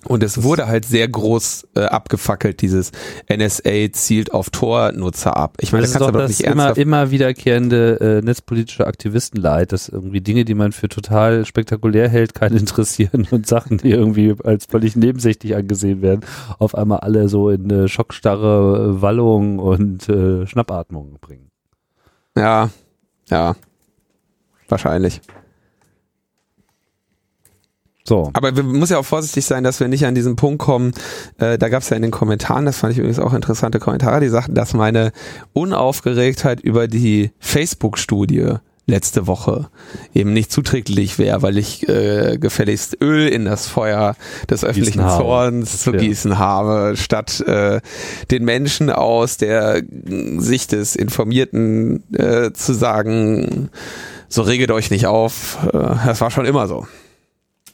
Und es wurde halt sehr groß äh, abgefackelt, dieses NSA zielt auf Tor-Nutzer ab. Ich meine, das, das kannst aber doch nicht immer, immer wiederkehrende äh, netzpolitische Aktivistenleid, dass irgendwie Dinge, die man für total spektakulär hält, keinen interessieren und Sachen, die irgendwie als völlig nebensächlich angesehen werden, auf einmal alle so in äh, schockstarre Wallung und äh, Schnappatmung bringen. Ja, ja, wahrscheinlich. So. Aber wir muss ja auch vorsichtig sein, dass wir nicht an diesen Punkt kommen. Äh, da gab es ja in den Kommentaren, das fand ich übrigens auch interessante Kommentare, die sagten, dass meine Unaufgeregtheit über die Facebook-Studie letzte Woche eben nicht zuträglich wäre, weil ich äh, gefälligst Öl in das Feuer des öffentlichen Zorns zu gießen habe, statt äh, den Menschen aus der Sicht des Informierten äh, zu sagen, so reget euch nicht auf. Äh, das war schon immer so.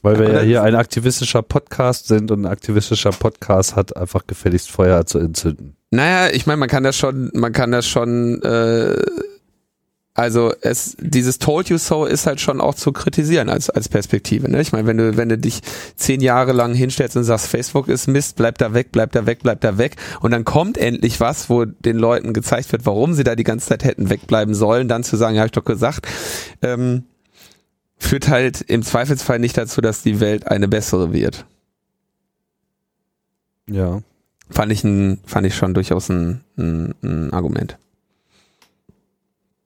Weil wir ja hier ein aktivistischer Podcast sind und ein aktivistischer Podcast hat einfach gefälligst Feuer zu entzünden. Naja, ich meine, man kann das schon, man kann das schon, äh, also es, dieses Told You So ist halt schon auch zu kritisieren als, als Perspektive. Ne? Ich meine, wenn du, wenn du dich zehn Jahre lang hinstellst und sagst, Facebook ist Mist, bleib da weg, bleib da weg, bleib da weg, und dann kommt endlich was, wo den Leuten gezeigt wird, warum sie da die ganze Zeit hätten wegbleiben sollen, dann zu sagen, ja, hab ich doch gesagt, ähm, führt halt im Zweifelsfall nicht dazu, dass die Welt eine bessere wird. Ja. Fand ich, ein, fand ich schon durchaus ein, ein, ein Argument.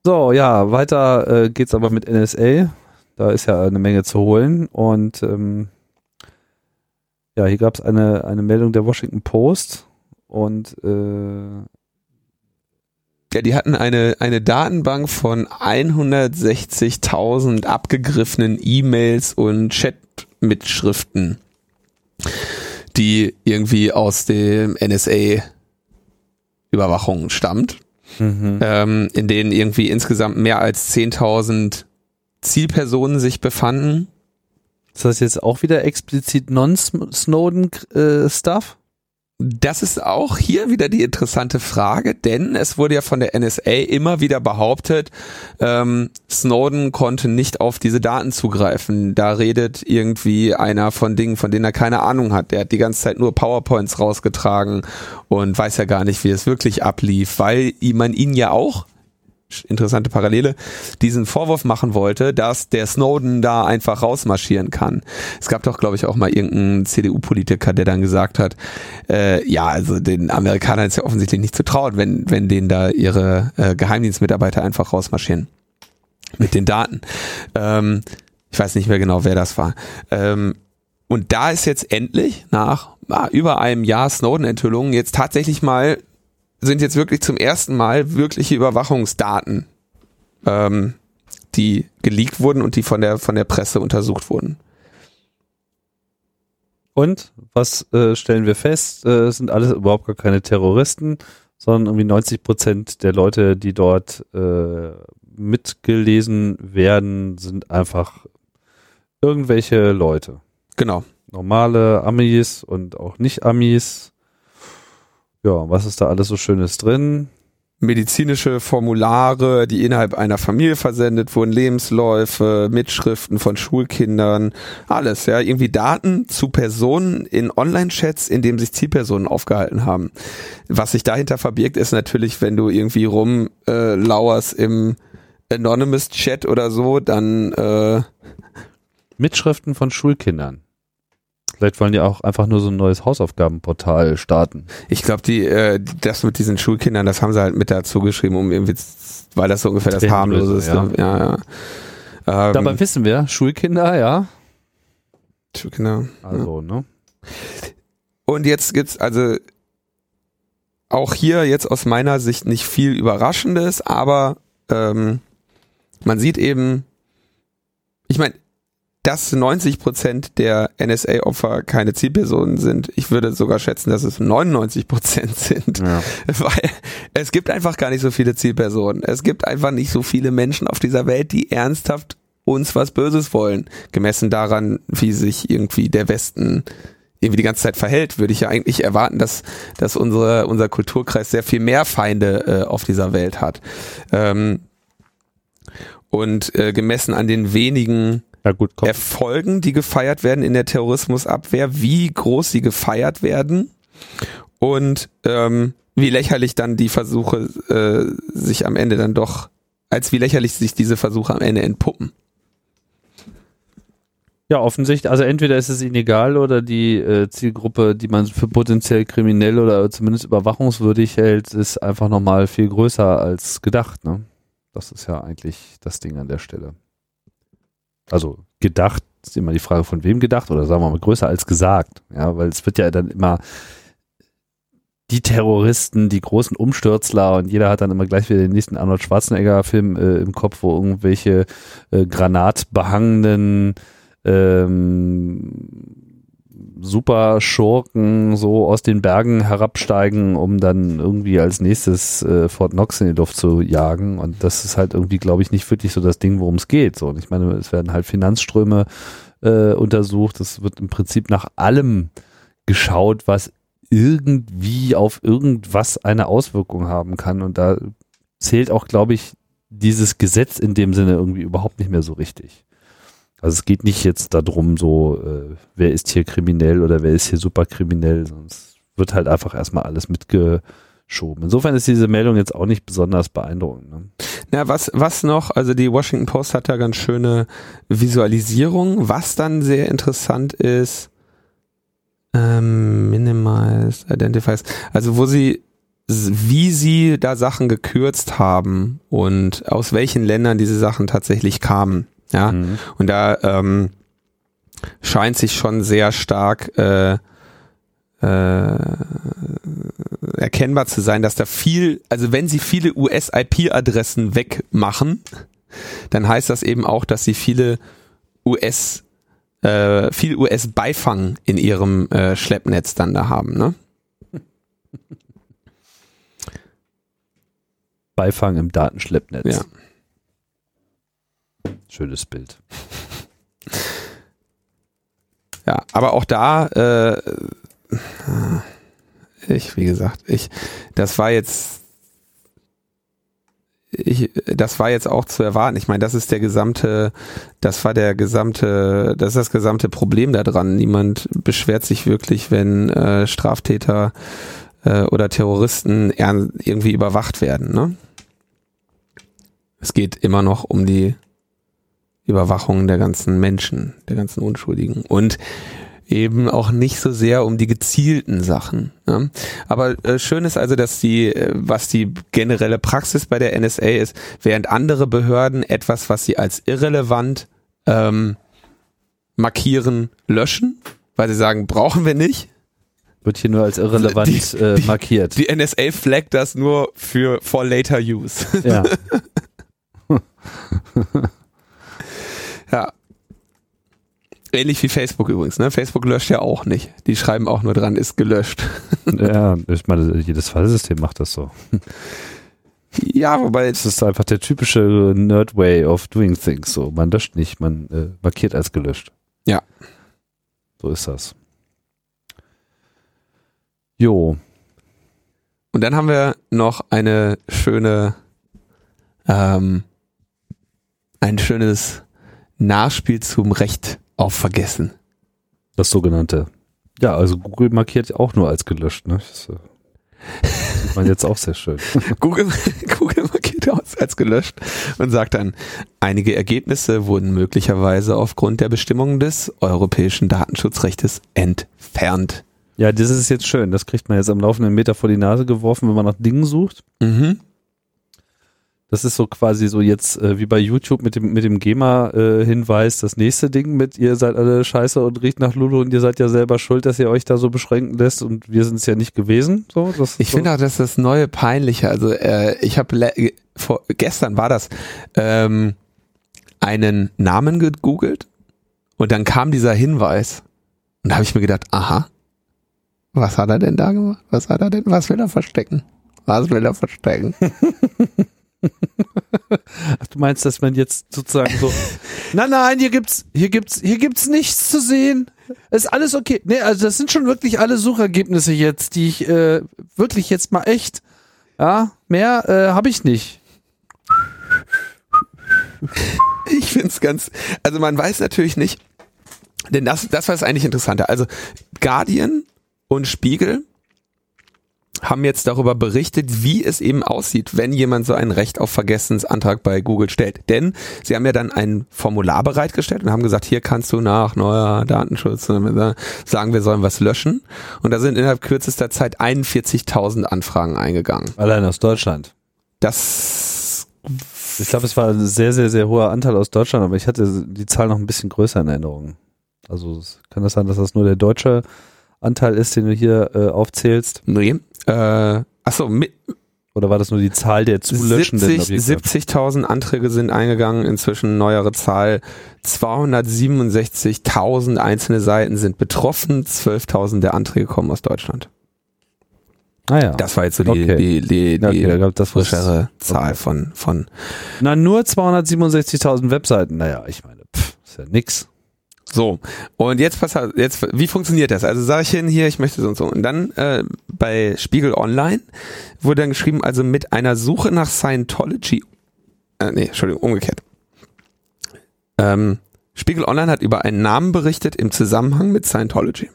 So, ja, weiter äh, geht's aber mit NSA. Da ist ja eine Menge zu holen. Und ähm, ja, hier gab es eine, eine Meldung der Washington Post und äh, ja, die hatten eine, eine Datenbank von 160.000 abgegriffenen E-Mails und Chat-Mitschriften, die irgendwie aus dem NSA-Überwachung stammt, mhm. ähm, in denen irgendwie insgesamt mehr als 10.000 Zielpersonen sich befanden. Ist das jetzt auch wieder explizit Non-Snowden-Stuff? Das ist auch hier wieder die interessante Frage, denn es wurde ja von der NSA immer wieder behauptet, ähm, Snowden konnte nicht auf diese Daten zugreifen. Da redet irgendwie einer von Dingen, von denen er keine Ahnung hat. Der hat die ganze Zeit nur PowerPoints rausgetragen und weiß ja gar nicht, wie es wirklich ablief, weil man ihn ja auch interessante Parallele, diesen Vorwurf machen wollte, dass der Snowden da einfach rausmarschieren kann. Es gab doch, glaube ich, auch mal irgendeinen CDU-Politiker, der dann gesagt hat, äh, ja, also den Amerikanern ist ja offensichtlich nicht zu trauen, wenn, wenn denen da ihre äh, Geheimdienstmitarbeiter einfach rausmarschieren mit den Daten. Ähm, ich weiß nicht mehr genau, wer das war. Ähm, und da ist jetzt endlich nach ah, über einem Jahr Snowden-Enthüllungen jetzt tatsächlich mal sind jetzt wirklich zum ersten Mal wirkliche Überwachungsdaten, ähm, die geleakt wurden und die von der von der Presse untersucht wurden. Und was äh, stellen wir fest? Äh, es sind alles überhaupt gar keine Terroristen, sondern irgendwie 90 Prozent der Leute, die dort äh, mitgelesen werden, sind einfach irgendwelche Leute. Genau. Normale Amis und auch Nicht-Amis ja, was ist da alles so Schönes drin? medizinische Formulare, die innerhalb einer Familie versendet wurden, Lebensläufe, Mitschriften von Schulkindern, alles, ja, irgendwie Daten zu Personen in Online-Chats, in dem sich Zielpersonen aufgehalten haben. Was sich dahinter verbirgt, ist natürlich, wenn du irgendwie rumlauerst äh, im Anonymous Chat oder so, dann äh, Mitschriften von Schulkindern. Vielleicht wollen die auch einfach nur so ein neues Hausaufgabenportal starten. Ich glaube, die, äh, das mit diesen Schulkindern, das haben sie halt mit dazu geschrieben, um irgendwie, weil das so ungefähr das harmlose ist. Ja. ne? ja, ja. Ähm, Dabei wissen wir, Schulkinder, ja. Schulkinder. Also, ne? Und jetzt gibt's also auch hier jetzt aus meiner Sicht nicht viel Überraschendes, aber ähm, man sieht eben, ich meine, dass 90 Prozent der NSA-Opfer keine Zielpersonen sind. Ich würde sogar schätzen, dass es 99 Prozent sind, Ja. weil es gibt einfach gar nicht so viele Zielpersonen. Es gibt einfach nicht so viele Menschen auf dieser Welt, die ernsthaft uns was Böses wollen. Gemessen daran, wie sich irgendwie der Westen irgendwie die ganze Zeit verhält, würde ich ja eigentlich erwarten, dass, dass unsere, unser Kulturkreis sehr viel mehr Feinde äh, auf dieser Welt hat. Ähm, und äh, gemessen an den wenigen Ja gut, komm. Erfolgen, die gefeiert werden in der Terrorismusabwehr, wie groß sie gefeiert werden und ähm, wie lächerlich dann die Versuche äh, sich am Ende dann doch, als wie lächerlich sich diese Versuche am Ende entpuppen. Ja, offensichtlich, also entweder ist es ihnen egal oder die äh, Zielgruppe, die man für potenziell kriminell oder zumindest überwachungswürdig hält, ist einfach nochmal viel größer als gedacht. Ne? Das ist ja eigentlich das Ding an der Stelle. Also gedacht ist immer die Frage von wem gedacht oder sagen wir mal größer als gesagt. Ja, weil es wird ja dann immer die Terroristen, die großen Umstürzler und jeder hat dann immer gleich wieder den nächsten Arnold Schwarzenegger-Film äh, im Kopf, wo irgendwelche äh, granatbehangenen ähm, Super-Schurken so aus den Bergen herabsteigen, um dann irgendwie als nächstes äh, Fort Knox in die Luft zu jagen. Und das ist halt irgendwie, glaube ich, nicht wirklich so das Ding, worum es geht. So, und ich meine, es werden halt Finanzströme äh, untersucht. Es wird im Prinzip nach allem geschaut, was irgendwie auf irgendwas eine Auswirkung haben kann. Und da zählt auch, glaube ich, dieses Gesetz in dem Sinne irgendwie überhaupt nicht mehr so richtig. Also es geht nicht jetzt darum, so, äh, wer ist hier kriminell oder wer ist hier superkriminell, sondern es wird halt einfach erstmal alles mitgeschoben. Insofern ist diese Meldung jetzt auch nicht besonders beeindruckend. Ne? Na, was, was noch, also die Washington Post hat da ganz schöne Visualisierung. Was dann sehr interessant ist, ähm, Minimized Identifies, also wo sie, wie sie da Sachen gekürzt haben und aus welchen Ländern diese Sachen tatsächlich kamen. Ja, Mhm. und da ähm, scheint sich schon sehr stark äh, äh, erkennbar zu sein, dass da viel, also wenn sie viele US-IP-Adressen wegmachen, dann heißt das eben auch, dass sie viele US, äh, viel US-Beifang in ihrem äh, Schleppnetz dann da haben, ne? Beifang im Datenschleppnetz. Ja. Schönes Bild. Ja, aber auch da, äh, ich, wie gesagt, ich, das war jetzt, ich, das war jetzt auch zu erwarten. Ich meine, das ist der gesamte, das war der gesamte, das ist das gesamte Problem daran. Niemand beschwert sich wirklich, wenn äh, Straftäter äh, oder Terroristen irgendwie überwacht werden. Ne? Es geht immer noch um die Überwachung der ganzen Menschen, der ganzen Unschuldigen und eben auch nicht so sehr um die gezielten Sachen. Ne? Aber äh, schön ist also, dass die, äh, was die generelle Praxis bei der NSA ist, während andere Behörden etwas, was sie als irrelevant ähm, markieren, löschen, weil sie sagen, brauchen wir nicht. Wird hier nur als irrelevant Die- äh, die- markiert. Die NSA flaggt das nur für for later use. ja. Ja. Ähnlich wie Facebook übrigens, ne? Facebook löscht ja auch nicht. Die schreiben auch nur dran, ist gelöscht. ja, ich meine, jedes Fallsystem macht das so. Ja, wobei Es ist einfach der typische Nerd Way of doing things. So, man löscht nicht, man äh, markiert als gelöscht. Ja. So ist das. Jo, Und dann haben wir noch eine schöne, ähm, ein schönes Nachspiel zum Recht auf Vergessen. das sogenannte. Ja, also Google markiert auch nur als gelöscht, ne? Das äh, sieht man jetzt auch sehr schön. Google, Google markiert aus als gelöscht und sagt dann, einige Ergebnisse wurden möglicherweise aufgrund der Bestimmungen des europäischen Datenschutzrechtes entfernt. Ja, das ist jetzt schön. Das kriegt man jetzt am laufenden Meter vor die Nase geworfen, wenn man nach Dingen sucht. Mhm. Das ist so quasi so jetzt äh, wie bei YouTube mit dem mit dem GEMA-Hinweis das nächste Ding mit ihr seid alle scheiße und riecht nach Lulu und ihr seid ja selber schuld, dass ihr euch da so beschränken lässt und wir sind es ja nicht gewesen. So, das Ich so. finde auch, dass das neue peinliche, also äh, ich habe vor gestern war das ähm, einen Namen gegoogelt und dann kam dieser Hinweis und da habe ich mir gedacht, aha, was hat er denn da gemacht? Was hat er denn? Was will er verstecken? Was will er verstecken? Ach, du meinst, dass man jetzt sozusagen so, nein, nein, hier gibt's, hier gibt's, hier gibt's nichts zu sehen. Ist alles okay. Nee, also das sind schon wirklich alle Suchergebnisse jetzt, die ich äh, wirklich jetzt mal echt, ja, mehr äh, habe ich nicht. Ich finde es ganz, also man weiß natürlich nicht, denn das, das war das eigentlich Interessante. Also Guardian und Spiegel haben jetzt darüber berichtet, wie es eben aussieht, wenn jemand so ein Recht auf Vergessensantrag bei Google stellt. Denn sie haben ja dann ein Formular bereitgestellt und haben gesagt, hier kannst du nach neuer Datenschutz sagen, wir sollen was löschen. Und da sind innerhalb kürzester Zeit 41.000 Anfragen eingegangen. Allein aus Deutschland. Das Ich glaube, es war ein sehr, sehr, sehr hoher Anteil aus Deutschland, aber ich hatte die Zahl noch ein bisschen größer in Erinnerung. Also kann das sein, dass das nur der deutsche Anteil ist, den du hier äh, aufzählst? nee, äh, achso, mit, Oder war das nur die Zahl der zu löschenden 70 Objekte? 70.000 Anträge sind eingegangen, inzwischen neuere Zahl. 267.000 einzelne Seiten sind betroffen, 12.000 der Anträge kommen aus Deutschland. Ah ja. Das war jetzt so die, Okay. die, die, die okay, glaub, das frischere Zahl Okay. von, von. Na, nur 267.000 Webseiten. Naja, ich meine, pff, ist ja nix. So, und jetzt pass jetzt, wie funktioniert das? Also sage ich hin, hier, ich möchte so und so. Und dann äh, bei Spiegel Online wurde dann geschrieben, also mit einer Suche nach Scientology, äh, nee, Entschuldigung, umgekehrt. Ähm, Spiegel Online hat über einen Namen berichtet im Zusammenhang mit Scientology.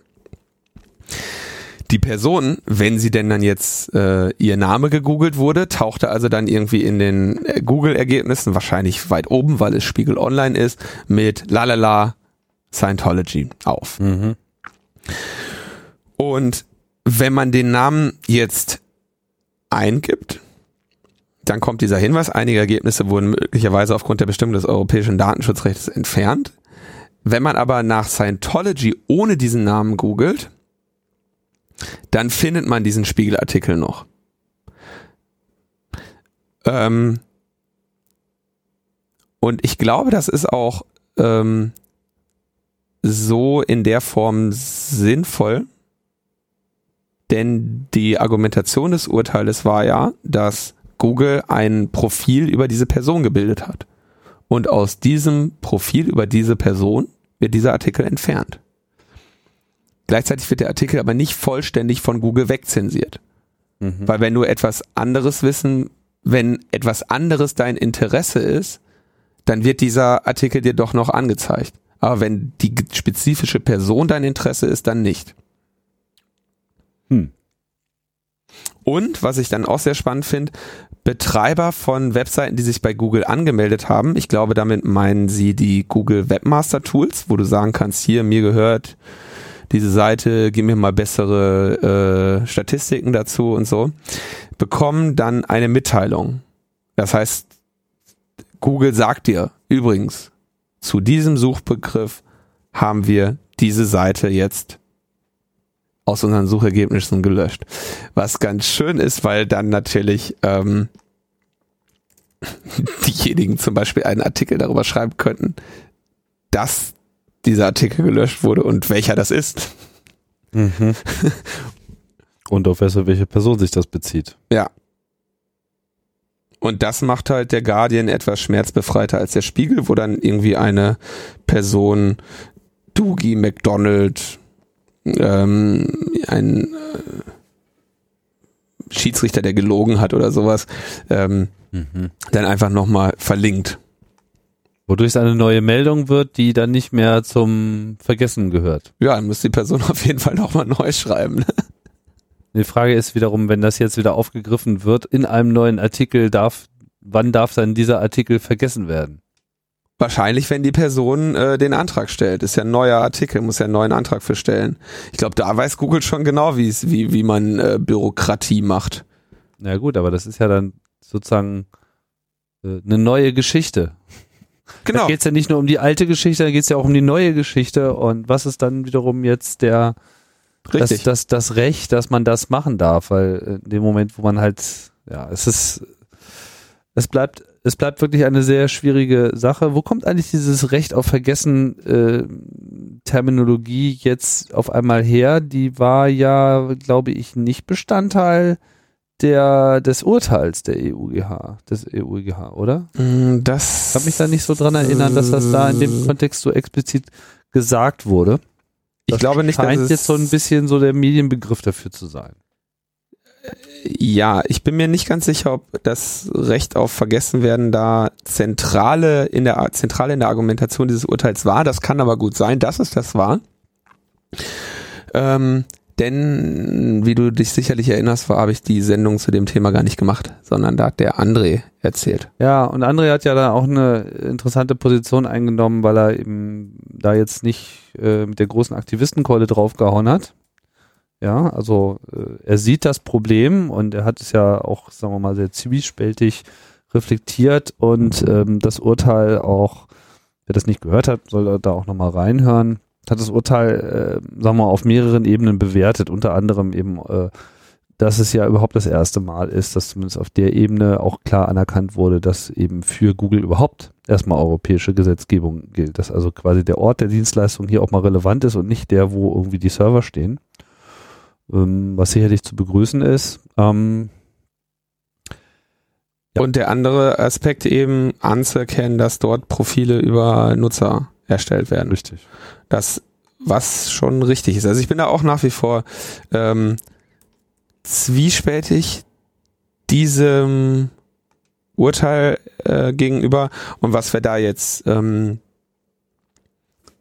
Die Person, wenn sie denn dann jetzt äh, ihr Name gegoogelt wurde, tauchte also dann irgendwie in den äh, Google-Ergebnissen, wahrscheinlich weit oben, weil es Spiegel Online ist, mit lalala Scientology auf. Mhm. Und wenn man den Namen jetzt eingibt, dann kommt dieser Hinweis, einige Ergebnisse wurden möglicherweise aufgrund der Bestimmung des europäischen Datenschutzrechts entfernt. Wenn man aber nach Scientology ohne diesen Namen googelt, dann findet man diesen Spiegelartikel noch. Ähm und ich glaube, das ist auch ähm, so in der Form sinnvoll, denn die Argumentation des Urteiles war ja, dass Google ein Profil über diese Person gebildet hat. Und aus diesem Profil über diese Person wird dieser Artikel entfernt. Gleichzeitig wird der Artikel aber nicht vollständig von Google wegzensiert. Mhm. Weil wenn du etwas anderes wissen, wenn etwas anderes dein Interesse ist, dann wird dieser Artikel dir doch noch angezeigt. Aber wenn die spezifische Person dein Interesse ist, dann nicht. Hm. Und was ich dann auch sehr spannend finde, Betreiber von Webseiten, die sich bei Google angemeldet haben, ich glaube, damit meinen sie die Google Webmaster Tools, wo du sagen kannst, hier, mir gehört diese Seite, gib mir mal bessere äh, Statistiken dazu und so, bekommen dann eine Mitteilung. Das heißt, Google sagt dir, übrigens, zu diesem Suchbegriff haben wir diese Seite jetzt aus unseren Suchergebnissen gelöscht. Was ganz schön ist, weil dann natürlich ähm, diejenigen zum Beispiel einen Artikel darüber schreiben könnten, dass dieser Artikel gelöscht wurde und welcher das ist. Mhm. Und auf welche, welche Person sich das bezieht. Ja. Und das macht halt der Guardian etwas schmerzbefreiter als der Spiegel, wo dann irgendwie eine Person, Doogie McDonald, ähm, ein äh, Schiedsrichter, der gelogen hat oder sowas, ähm, Mhm. dann einfach nochmal verlinkt. Wodurch es eine neue Meldung wird, die dann nicht mehr zum Vergessen gehört. Ja, dann muss die Person auf jeden Fall nochmal neu schreiben. ne? Die Frage ist wiederum, wenn das jetzt wieder aufgegriffen wird, in einem neuen Artikel darf wann darf dann dieser Artikel vergessen werden? Wahrscheinlich, wenn die Person äh, den Antrag stellt. Ist ja ein neuer Artikel, muss ja einen neuen Antrag für stellen. Ich glaube, da weiß Google schon genau, wie's, wie, wie man äh, Bürokratie macht. Na gut, aber das ist ja dann sozusagen äh, eine neue Geschichte. Genau. Da geht es ja nicht nur um die alte Geschichte, da geht es ja auch um die neue Geschichte und was ist dann wiederum jetzt der Richtig. das, das Recht, dass man das machen darf, weil in dem Moment, wo man halt, ja, es ist, es bleibt, es bleibt wirklich eine sehr schwierige Sache. Wo kommt eigentlich dieses Recht auf Vergessen äh, Terminologie jetzt auf einmal her? Die war ja, glaube ich, nicht Bestandteil der des Urteils der EUGH, des EUGH, oder? Mm, Das Ich kann mich da nicht so dran erinnern, dass das da in dem Kontext so explizit gesagt wurde. Ich glaube nicht, dass scheint es jetzt so ein bisschen so der Medienbegriff dafür zu sein. Ja, ich bin mir nicht ganz sicher, ob das Recht auf Vergessenwerden da zentrale in der zentrale in der Argumentation dieses Urteils war. Das kann aber gut sein, dass es das war. Ähm, denn, wie du dich sicherlich erinnerst, war, habe ich die Sendung zu dem Thema gar nicht gemacht, sondern da hat der André erzählt. Ja, und André hat ja da auch eine interessante Position eingenommen, weil er eben da jetzt nicht äh, mit der großen Aktivistenkeule draufgehauen hat. Ja, also äh, er sieht das Problem und er hat es ja auch, sagen wir mal, sehr zwiespältig reflektiert und ähm, das Urteil auch, wer das nicht gehört hat, soll da auch nochmal reinhören, hat das Urteil, äh, sagen wir mal, auf mehreren Ebenen bewertet, unter anderem eben, äh, dass es ja überhaupt das erste Mal ist, dass zumindest auf der Ebene auch klar anerkannt wurde, dass eben für Google überhaupt erstmal europäische Gesetzgebung gilt, dass also quasi der Ort der Dienstleistung hier auch mal relevant ist und nicht der, wo irgendwie die Server stehen, ähm, was sicherlich zu begrüßen ist. Ähm, Ja. Und der andere Aspekt eben anzuerkennen, dass dort Profile über Nutzer erstellt werden. richtig. das, was schon richtig ist. Also ich bin da auch nach wie vor ähm, zwiespältig diesem Urteil äh, gegenüber und was wir da jetzt ähm,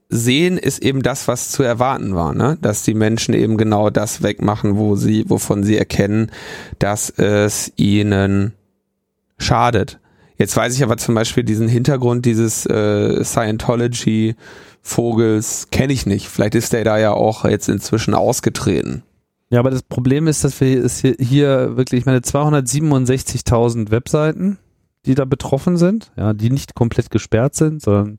sehen, ist eben das, was zu erwarten war, ne? Dass die Menschen eben genau das wegmachen, wo sie, wovon sie erkennen, dass es ihnen schadet. Jetzt weiß ich aber zum Beispiel diesen Hintergrund dieses äh, Scientology Vogels kenne ich nicht. Vielleicht ist der da ja auch jetzt inzwischen ausgetreten. Ja, aber das Problem ist, dass wir es hier, hier wirklich, ich meine, 267.000 Webseiten, die da betroffen sind, ja, die nicht komplett gesperrt sind, sondern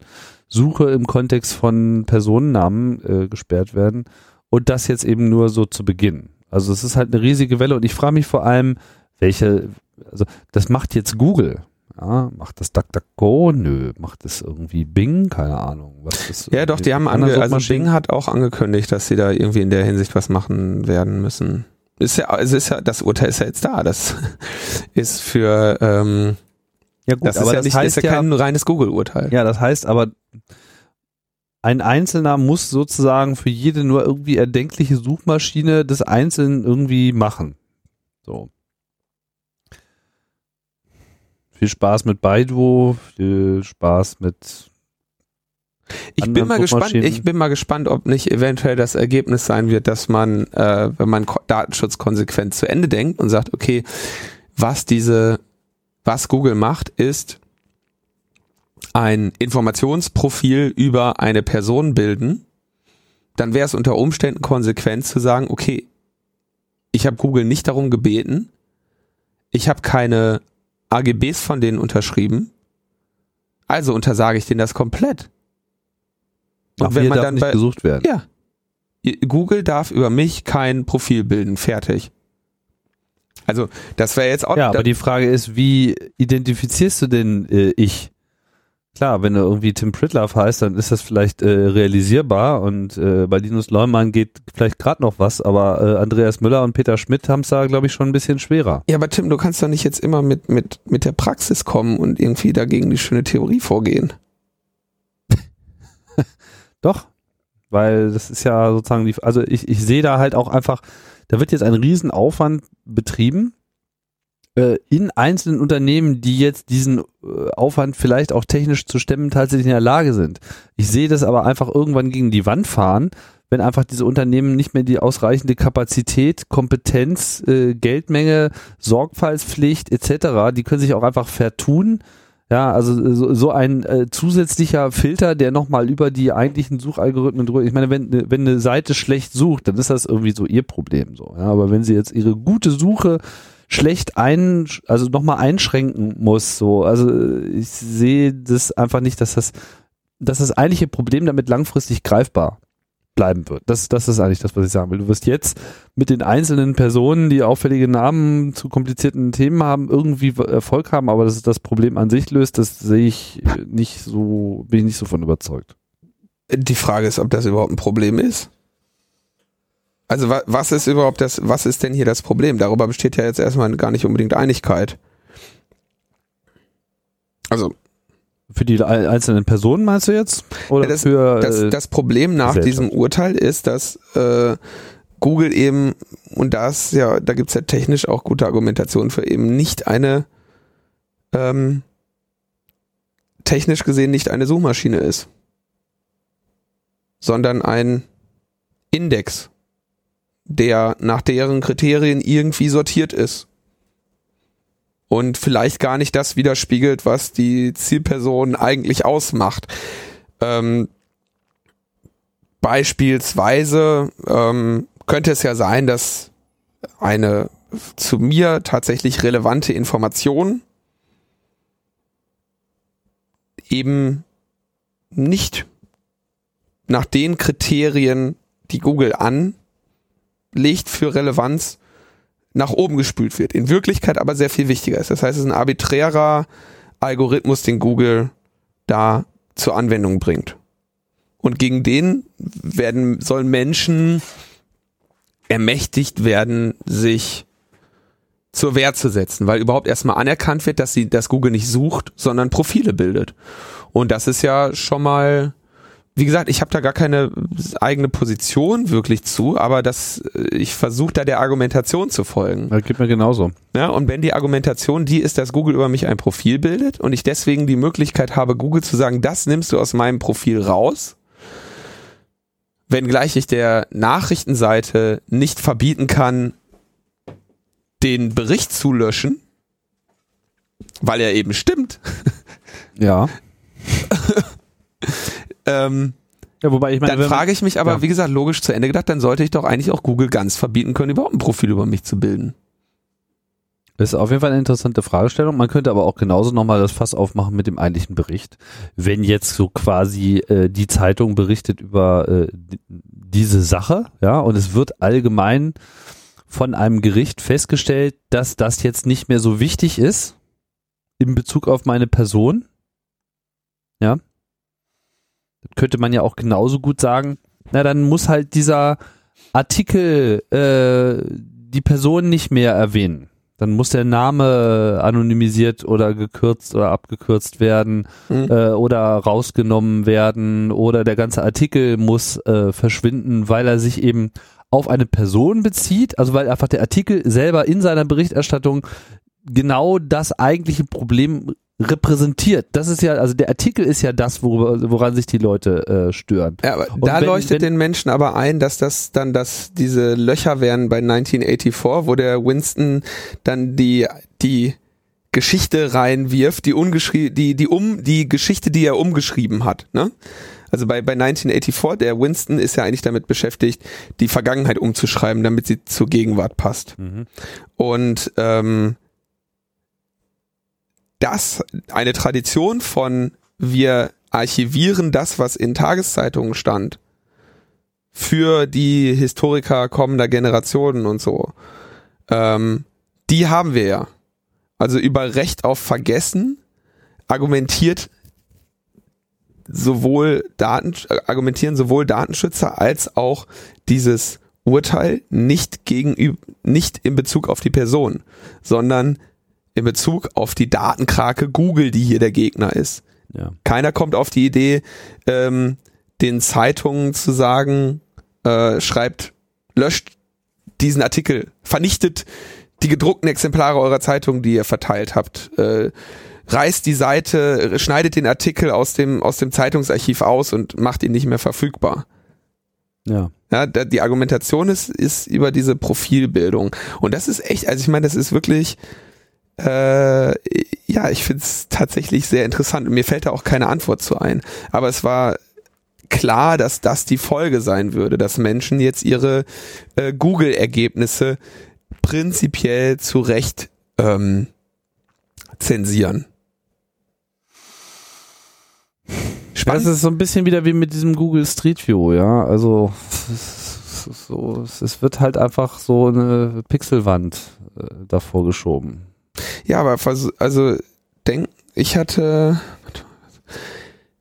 Suche im Kontext von Personennamen äh, gesperrt werden und das jetzt eben nur so zu Beginn. Also es ist halt eine riesige Welle und ich frage mich vor allem, welche, also das macht jetzt Google. Ja, macht das DuckDuckGo? Nö. Macht das irgendwie Bing? Keine Ahnung. Was das Ja, doch, die haben andere ange also Bing hat auch angekündigt, dass sie da irgendwie in der Hinsicht was machen werden müssen. Ist ja, es ist ja, das Urteil ist ja jetzt da. Das ist für, ähm, Ja gut, das aber ist ja das nicht, heißt ist ja kein reines Google-Urteil. Ja, das heißt aber, ein Einzelner muss sozusagen für jede nur irgendwie erdenkliche Suchmaschine des Einzelnen irgendwie machen. So. Viel Spaß mit Baidu, viel Spaß mit Ich bin mal gespannt, ich bin mal gespannt, ob nicht eventuell das Ergebnis sein wird, dass man, äh, wenn man Ko- Datenschutz konsequent zu Ende denkt und sagt, okay, was diese, was Google macht, ist ein Informationsprofil über eine Person bilden, dann wäre es unter Umständen konsequent zu sagen, okay, ich habe Google nicht darum gebeten, ich habe keine AGBs von denen unterschrieben, also untersage ich denen das komplett. Und wenn mir man darf dann nicht bei, gesucht werden. ja, Google darf über mich kein Profil bilden, fertig. Also das wäre jetzt auch Ja, aber die Frage ist, wie identifizierst du denn äh, ich? Klar, wenn du irgendwie Tim Pritlove heißt, dann ist das vielleicht äh, realisierbar und äh, bei Linus Leumann geht vielleicht gerade noch was, aber äh, Andreas Müller und Peter Schmidt haben es da, glaube ich, schon ein bisschen schwerer. ja, aber Tim, du kannst doch nicht jetzt immer mit mit mit der Praxis kommen und irgendwie dagegen die schöne Theorie vorgehen. Doch, weil das ist ja sozusagen die, also ich, ich sehe da halt auch einfach, da wird jetzt ein Riesenaufwand betrieben äh, in einzelnen Unternehmen, die jetzt diesen äh, Aufwand vielleicht auch technisch zu stemmen tatsächlich in der Lage sind. Ich sehe das aber einfach irgendwann gegen die Wand fahren, wenn einfach diese Unternehmen nicht mehr die ausreichende Kapazität, Kompetenz, äh, Geldmenge, Sorgfaltspflicht etc., die können sich auch einfach vertun. Ja, also so, so ein äh, zusätzlicher Filter, der nochmal über die eigentlichen Suchalgorithmen drüber. Ich meine, wenn, wenn eine Seite schlecht sucht, dann ist das irgendwie so ihr Problem so. Ja, aber wenn sie jetzt ihre gute Suche schlecht ein, also nochmal einschränken muss, so, also ich sehe das einfach nicht, dass das, dass das eigentliche Problem damit langfristig greifbar bleiben wird. Das, das ist eigentlich das, was ich sagen will. Du wirst jetzt mit den einzelnen Personen, die auffällige Namen zu komplizierten Themen haben, irgendwie Erfolg haben, aber dass es das Problem an sich löst, das sehe ich nicht so, bin ich nicht so von überzeugt. Die Frage ist, ob das überhaupt ein Problem ist. Also was ist überhaupt das, was ist denn hier das Problem? Darüber besteht ja jetzt erstmal gar nicht unbedingt Einigkeit. Also für die einzelnen Personen meinst du jetzt? Oder das, für, das, äh, das Problem nach diesem Urteil ist, dass äh, Google eben, und das ja, da gibt's ja technisch auch gute Argumentationen für eben nicht eine ähm, technisch gesehen nicht eine Suchmaschine ist, sondern ein Index, der nach deren Kriterien irgendwie sortiert ist und vielleicht gar nicht das widerspiegelt, was die Zielperson eigentlich ausmacht. Ähm, beispielsweise ähm, könnte es ja sein, dass eine zu mir tatsächlich relevante Information eben nicht nach den Kriterien, die Google anlegt für Relevanz, nach oben gespült wird. In Wirklichkeit aber sehr viel wichtiger ist. Das heißt, es ist ein arbiträrer Algorithmus, den Google da zur Anwendung bringt. Und gegen den werden, sollen Menschen ermächtigt werden, sich zur Wehr zu setzen, weil überhaupt erstmal anerkannt wird, dass sie, dass Google nicht sucht, sondern Profile bildet. Und das ist ja schon mal wie gesagt, ich habe da gar keine eigene Position wirklich zu, aber das, äh, ich versuche da der Argumentation zu folgen. Das geht mir genauso. Ja, und wenn die Argumentation die ist, dass Google über mich ein Profil bildet und ich deswegen die Möglichkeit habe, Google zu sagen, das nimmst du aus meinem Profil raus, wenngleich ich der Nachrichtenseite nicht verbieten kann, den Bericht zu löschen, weil er eben stimmt. Ja. Ähm, ja, wobei ich meine, dann frage ich mich aber, ja. wie gesagt, logisch zu Ende gedacht, dann sollte ich doch eigentlich auch Google ganz verbieten können, überhaupt ein Profil über mich zu bilden. Das ist auf jeden Fall eine interessante Fragestellung. Man könnte aber auch genauso nochmal das Fass aufmachen mit dem eigentlichen Bericht. Wenn jetzt so quasi äh, die Zeitung berichtet über äh, diese Sache, ja, und es wird allgemein von einem Gericht festgestellt, dass das jetzt nicht mehr so wichtig ist in Bezug auf meine Person, ja, könnte man ja auch genauso gut sagen, na dann muss halt dieser Artikel äh, die Person nicht mehr erwähnen. Dann muss der Name anonymisiert oder gekürzt oder abgekürzt werden mhm. äh, oder rausgenommen werden oder der ganze Artikel muss äh, verschwinden, weil er sich eben auf eine Person bezieht, also weil einfach der Artikel selber in seiner Berichterstattung genau das eigentliche Problem repräsentiert. Das ist ja, also der Artikel ist ja das, worüber, woran sich die Leute äh, stören. Ja, aber da wenn, leuchtet wenn, den Menschen aber ein, dass das dann, dass diese Löcher wären bei 1984, wo der Winston dann die, die Geschichte reinwirft, die ungeschrieben, die, die um, die Geschichte, die er umgeschrieben hat, ne? Also bei, bei 1984, der Winston ist ja eigentlich damit beschäftigt, die Vergangenheit umzuschreiben, damit sie zur Gegenwart passt. Mhm. Und ähm, das eine Tradition von wir archivieren das, was in Tageszeitungen stand, für die Historiker kommender Generationen und so. Ähm, die haben wir ja. Also über Recht auf Vergessen argumentiert sowohl Daten, argumentieren sowohl Datenschützer als auch dieses Urteil nicht gegenüber, nicht in Bezug auf die Person, sondern in Bezug auf die Datenkrake Google, die hier der Gegner ist. Ja. Keiner kommt auf die Idee, ähm, den Zeitungen zu sagen, äh, schreibt, löscht diesen Artikel, vernichtet die gedruckten Exemplare eurer Zeitung, die ihr verteilt habt, äh, reißt die Seite, schneidet den Artikel aus dem, aus dem Zeitungsarchiv aus und macht ihn nicht mehr verfügbar. Ja. Ja, die Argumentation ist, ist über diese Profilbildung. Und das ist echt, also ich meine, das ist wirklich, äh, ja, ich finde es tatsächlich sehr interessant. Und mir fällt da auch keine Antwort zu ein. Aber es war klar, dass das die Folge sein würde, dass Menschen jetzt ihre äh, Google-Ergebnisse prinzipiell zu Recht ähm, zensieren. Spannend. Das ist so ein bisschen wieder wie mit diesem Google Street View, ja. Also so, es wird halt einfach so eine Pixelwand äh, davor geschoben. Ja, aber also denk, ich hatte,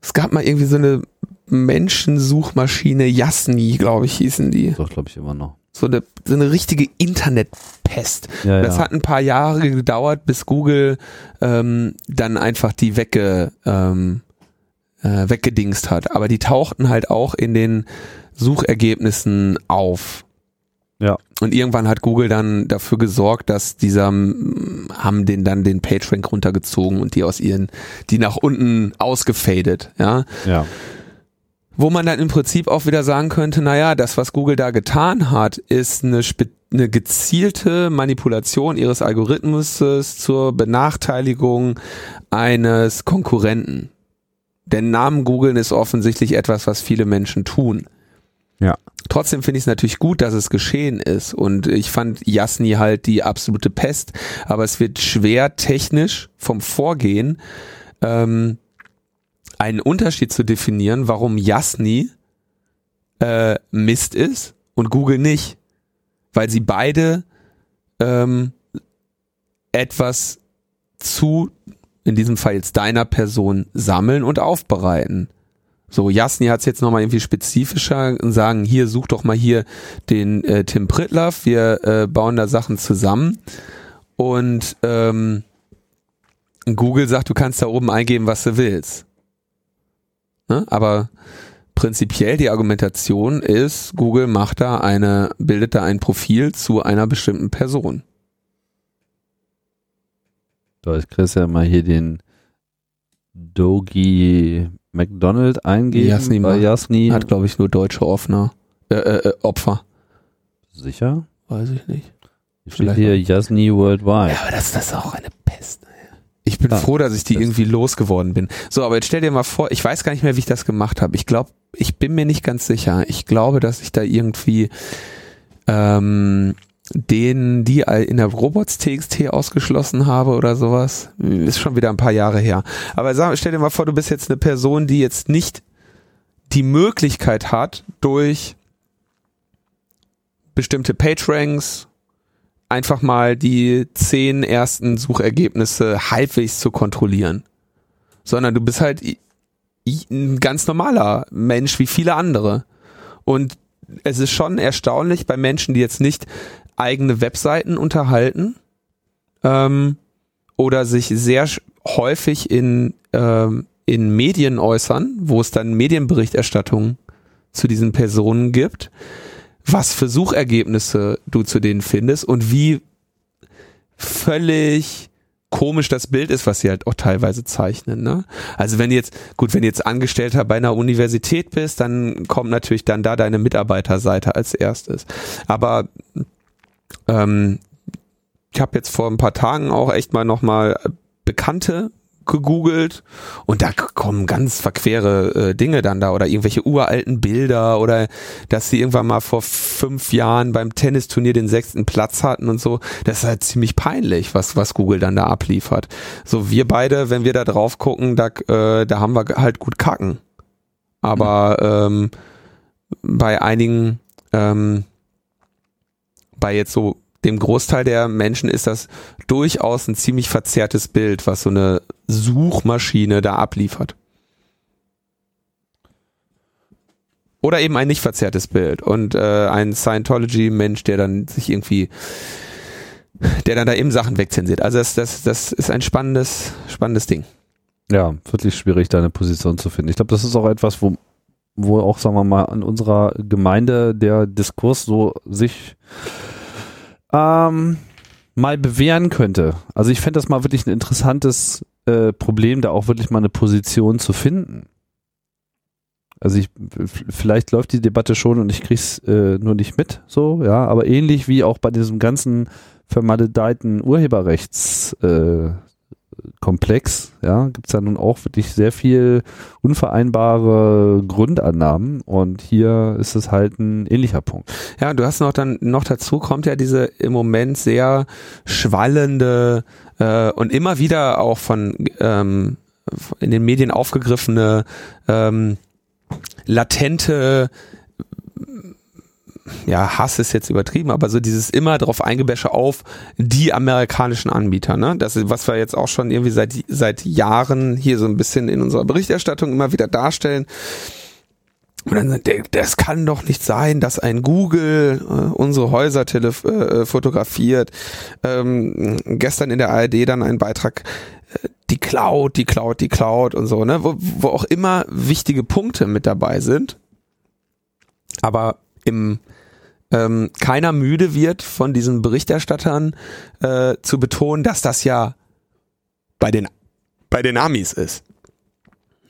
es gab mal irgendwie so eine Menschensuchmaschine, Yasni, glaube ich, hießen die. Doch, glaube ich immer noch. So eine, so eine richtige Internetpest. Ja, das ja. hat ein paar Jahre gedauert, bis Google ähm, dann einfach die wegge, ähm, äh, weggedingst hat. Aber die tauchten halt auch in den Suchergebnissen auf. Ja. Und irgendwann hat Google dann dafür gesorgt, dass dieser haben den dann den PageRank runtergezogen und die aus ihren, die nach unten ausgefadet, ja. Ja. Wo man dann im Prinzip auch wieder sagen könnte, naja, das, was Google da getan hat, ist eine, eine gezielte Manipulation ihres Algorithmus zur Benachteiligung eines Konkurrenten. Denn Namen googeln ist offensichtlich etwas, was viele Menschen tun. Ja. Trotzdem finde ich es natürlich gut, dass es geschehen ist. Und ich fand Jasni halt die absolute Pest. Aber es wird schwer technisch vom Vorgehen ähm, einen Unterschied zu definieren, warum Jasni äh, Mist ist und Google nicht. Weil sie beide ähm, etwas zu, in diesem Fall jetzt deiner Person, sammeln und aufbereiten. So, Jasni hat es jetzt nochmal irgendwie spezifischer und sagen, hier, such doch mal hier den äh, Tim Pritlaff, wir äh, bauen da Sachen zusammen. Und ähm, Google sagt, du kannst da oben eingeben, was du willst. Ne? Aber prinzipiell die Argumentation ist, Google macht da eine, bildet da ein Profil zu einer bestimmten Person. Da ich kriegst ja mal hier den Dogi McDonald eingeben Jasni bei Jasni. Hat, glaube ich, nur deutsche Offner, äh, äh, äh, Opfer. Sicher? Weiß ich nicht. Vielleicht hier Jasni Worldwide. Ja, aber das, das ist auch eine Pest. Ich bin Ja, froh, dass ich die irgendwie losgeworden bin. So, aber jetzt stell dir mal vor, ich weiß gar nicht mehr, wie ich das gemacht habe. Ich glaube, ich bin mir nicht ganz sicher. Ich glaube, dass ich da irgendwie ähm, den, die in der Robots.txt ausgeschlossen habe oder sowas. Ist schon wieder ein paar Jahre her. Aber sag, stell dir mal vor, du bist jetzt eine Person, die jetzt nicht die Möglichkeit hat, durch bestimmte PageRanks einfach mal die zehn ersten Suchergebnisse halbwegs zu kontrollieren. Sondern du bist halt ein ganz normaler Mensch wie viele andere. Und es ist schon erstaunlich bei Menschen, die jetzt nicht eigene Webseiten unterhalten ähm, oder sich sehr häufig in, ähm, in Medien äußern, wo es dann Medienberichterstattung zu diesen Personen gibt, was für Suchergebnisse du zu denen findest und wie völlig komisch das Bild ist, was sie halt auch teilweise zeichnen. Ne? Also wenn jetzt, gut, wenn jetzt Angestellter bei einer Universität bist, dann kommt natürlich dann da deine Mitarbeiterseite als erstes. Aber ähm, ich habe jetzt vor ein paar Tagen auch echt mal nochmal Bekannte gegoogelt und da kommen ganz verquere äh, Dinge dann da oder irgendwelche uralten Bilder oder dass sie irgendwann mal vor fünf Jahren beim Tennisturnier den sechsten Platz hatten und so. Das ist halt ziemlich peinlich, was, was Google dann da abliefert. So, wir beide, wenn wir da drauf gucken, da, äh, da haben wir halt gut kacken. Aber ähm, bei einigen, ähm, bei jetzt so dem Großteil der Menschen ist das durchaus ein ziemlich verzerrtes Bild, was so eine Suchmaschine da abliefert. Oder eben ein nicht verzerrtes Bild und äh, ein Scientology-Mensch, der dann sich irgendwie, der dann da eben Sachen wegzensiert. Also das, das, das ist ein spannendes, spannendes Ding. Ja, wirklich schwierig, da eine Position zu finden. Ich glaube, das ist auch etwas, wo, wo auch, sagen wir mal, an unserer Gemeinde der Diskurs so sich ähm, mal bewähren könnte. Also ich fände das mal wirklich ein interessantes äh, Problem, da auch wirklich mal eine Position zu finden. Also ich, vielleicht läuft die Debatte schon und ich krieg's äh, nur nicht mit, so, ja, aber ähnlich wie auch bei diesem ganzen vermaledeiten Urheberrechts äh, Komplex, ja, gibt es da nun auch wirklich sehr viel unvereinbare Grundannahmen und hier ist es halt ein ähnlicher Punkt. Ja, du hast noch dann noch dazu kommt ja diese im Moment sehr schwallende äh, und immer wieder auch von ähm, in den Medien aufgegriffene ähm, latente ja, Hass ist jetzt übertrieben, aber so dieses immer drauf eingebäsche auf die amerikanischen Anbieter, ne? Das ist, was wir jetzt auch schon irgendwie seit, seit Jahren hier so ein bisschen in unserer Berichterstattung immer wieder darstellen. Und dann, das kann doch nicht sein, dass ein Google äh, unsere Häuser äh, fotografiert. Ähm, gestern in der ARD dann ein Beitrag, äh, die Cloud, die Cloud, die Cloud und so, ne? Wo, wo auch immer wichtige Punkte mit dabei sind. Aber im ähm, keiner müde wird von diesen Berichterstattern äh, zu betonen, dass das ja bei den bei den Amis ist.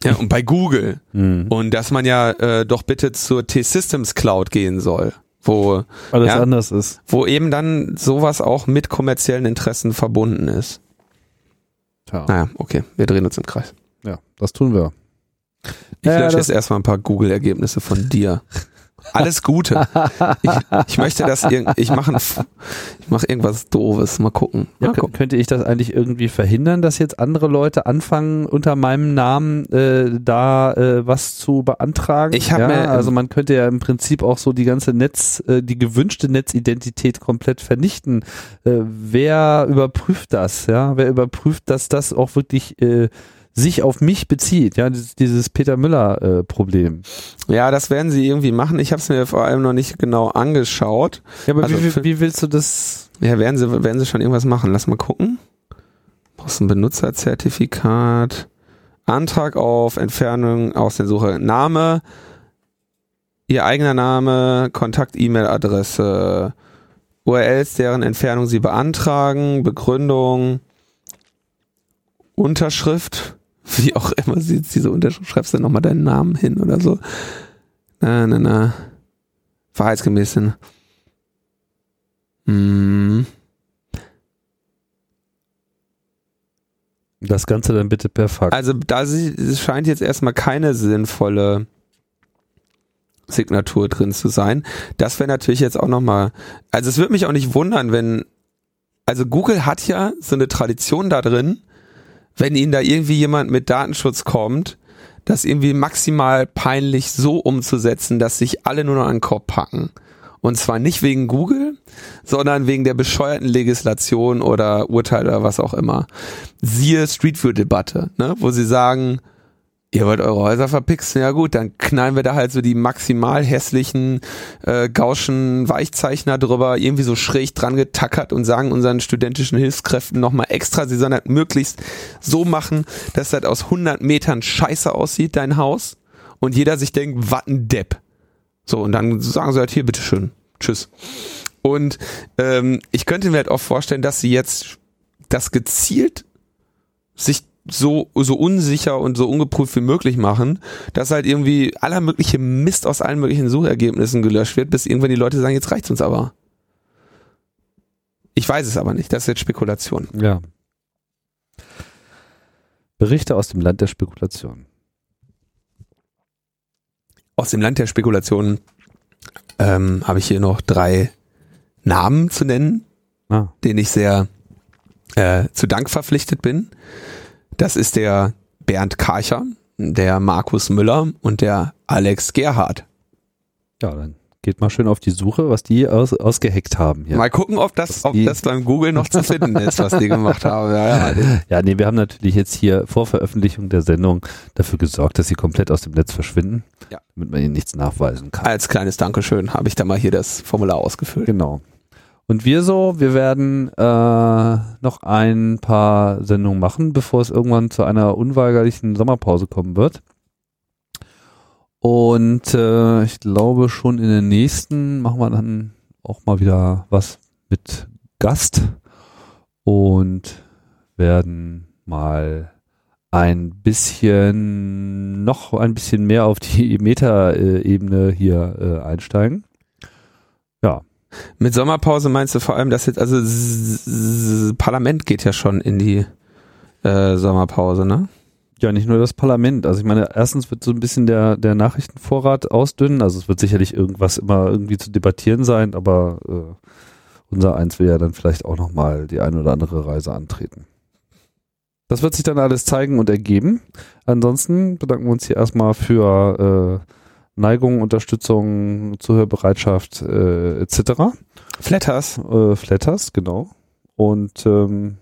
Ja, und bei Google. Mhm. Und dass man ja äh, doch bitte zur T-Systems Cloud gehen soll, wo alles ja, anders ist. Wo eben dann sowas auch mit kommerziellen Interessen verbunden ist. Ja. Naja, okay, wir drehen uns im Kreis. Ja, das tun wir. Ich ja, lösche jetzt erstmal ein paar Google-Ergebnisse von dir. Alles Gute. Ich, ich möchte das ich mache ich mache irgendwas doofes, mal gucken. Mal ja, gucken. Könnte ich das eigentlich irgendwie verhindern, dass jetzt andere Leute anfangen unter meinem Namen äh, da äh, was zu beantragen? Ich habe ja, mir also man könnte ja im Prinzip auch so die ganze Netz äh, die gewünschte Netzidentität komplett vernichten. Äh, wer überprüft das, ja? Wer überprüft, dass das auch wirklich äh, sich auf mich bezieht, ja, dieses, Peter Müller äh, Problem. Ja, das werden sie irgendwie machen. Ich habe es mir vor allem noch nicht genau angeschaut. Ja, aber also wie, wie willst du das? Ja, werden sie werden sie schon irgendwas machen. Lass mal gucken. Brauchst ein Benutzerzertifikat, Antrag auf Entfernung aus der Suche, Name, ihr eigener Name, Kontakt-E-Mail-Adresse, URLs, deren Entfernung sie beantragen, Begründung, Unterschrift, wie auch immer sie jetzt diese Unterschrift, schreibst du nochmal deinen Namen hin oder so. Na, na, na. Wahrheitsgemäß hin. Hm. Das Ganze dann bitte per Fax. Also da scheint jetzt erstmal keine sinnvolle Signatur drin zu sein. Das wäre natürlich jetzt auch nochmal, also es würde mich auch nicht wundern, wenn, also Google hat ja so eine Tradition da drin, wenn ihnen da irgendwie jemand mit Datenschutz kommt, das irgendwie maximal peinlich so umzusetzen, dass sich alle nur noch an den Kopf packen. Und zwar nicht wegen Google, sondern wegen der bescheuerten Legislation oder Urteil oder was auch immer. Siehe Street View Debatte, ne, wo sie sagen, ihr wollt eure Häuser verpixeln, ja gut, dann knallen wir da halt so die maximal hässlichen äh, Gauschen Weichzeichner drüber, irgendwie so schräg dran getackert und sagen unseren studentischen Hilfskräften nochmal extra, sie sollen halt möglichst so machen, dass das aus 100 Metern scheiße aussieht, dein Haus, und jeder sich denkt, wat ein Depp. So, und dann sagen sie halt hier, bitteschön, tschüss. Und ähm, ich könnte mir halt auch vorstellen, dass sie jetzt das gezielt sich so, so unsicher und so ungeprüft wie möglich machen, dass halt irgendwie aller mögliche Mist aus allen möglichen Suchergebnissen gelöscht wird, bis irgendwann die Leute sagen, jetzt reicht's uns aber. Ich weiß es aber nicht, das ist jetzt Spekulation. Ja. Berichte aus dem Land der Spekulation. Aus dem Land der Spekulation ähm, habe ich hier noch drei Namen zu nennen, ah. denen ich sehr äh, zu Dank verpflichtet bin. Das ist der Bernd Karcher, der Markus Müller und der Alex Gerhard. Ja, dann geht mal schön auf die Suche, was die aus, ausgeheckt haben. Hier. Mal gucken, ob das, ob das beim Google noch zu finden ist, was die gemacht haben. Ja, ja. ja, nee, wir haben natürlich jetzt hier vor Veröffentlichung der Sendung dafür gesorgt, dass sie komplett aus dem Netz verschwinden, ja. damit man ihnen nichts nachweisen kann. Als kleines Dankeschön habe ich da mal hier das Formular ausgefüllt. Genau. Und wir so, wir werden äh, noch ein paar Sendungen machen, bevor es irgendwann zu einer unweigerlichen Sommerpause kommen wird. Und äh, ich glaube schon in den nächsten machen wir dann auch mal wieder was mit Gast und werden mal ein bisschen, noch ein bisschen mehr auf die Meta-Ebene hier äh, einsteigen. Ja. Mit Sommerpause meinst du vor allem, dass jetzt, also Parlament geht ja schon in die äh, Sommerpause, ne? Ja, nicht nur das Parlament. Also ich meine, erstens wird so ein bisschen der, der Nachrichtenvorrat ausdünnen. Also es wird sicherlich irgendwas immer irgendwie zu debattieren sein, aber äh, unser Eins will ja dann vielleicht auch nochmal die eine oder andere Reise antreten. Das wird sich dann alles zeigen und ergeben. Ansonsten bedanken wir uns hier erstmal für äh, Neigung, Unterstützung, Zuhörbereitschaft äh, etc. Flatters. Äh, Flatters, genau. Und ähm,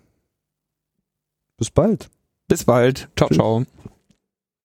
bis bald. Bis bald. Ciao, Tschüss. ciao.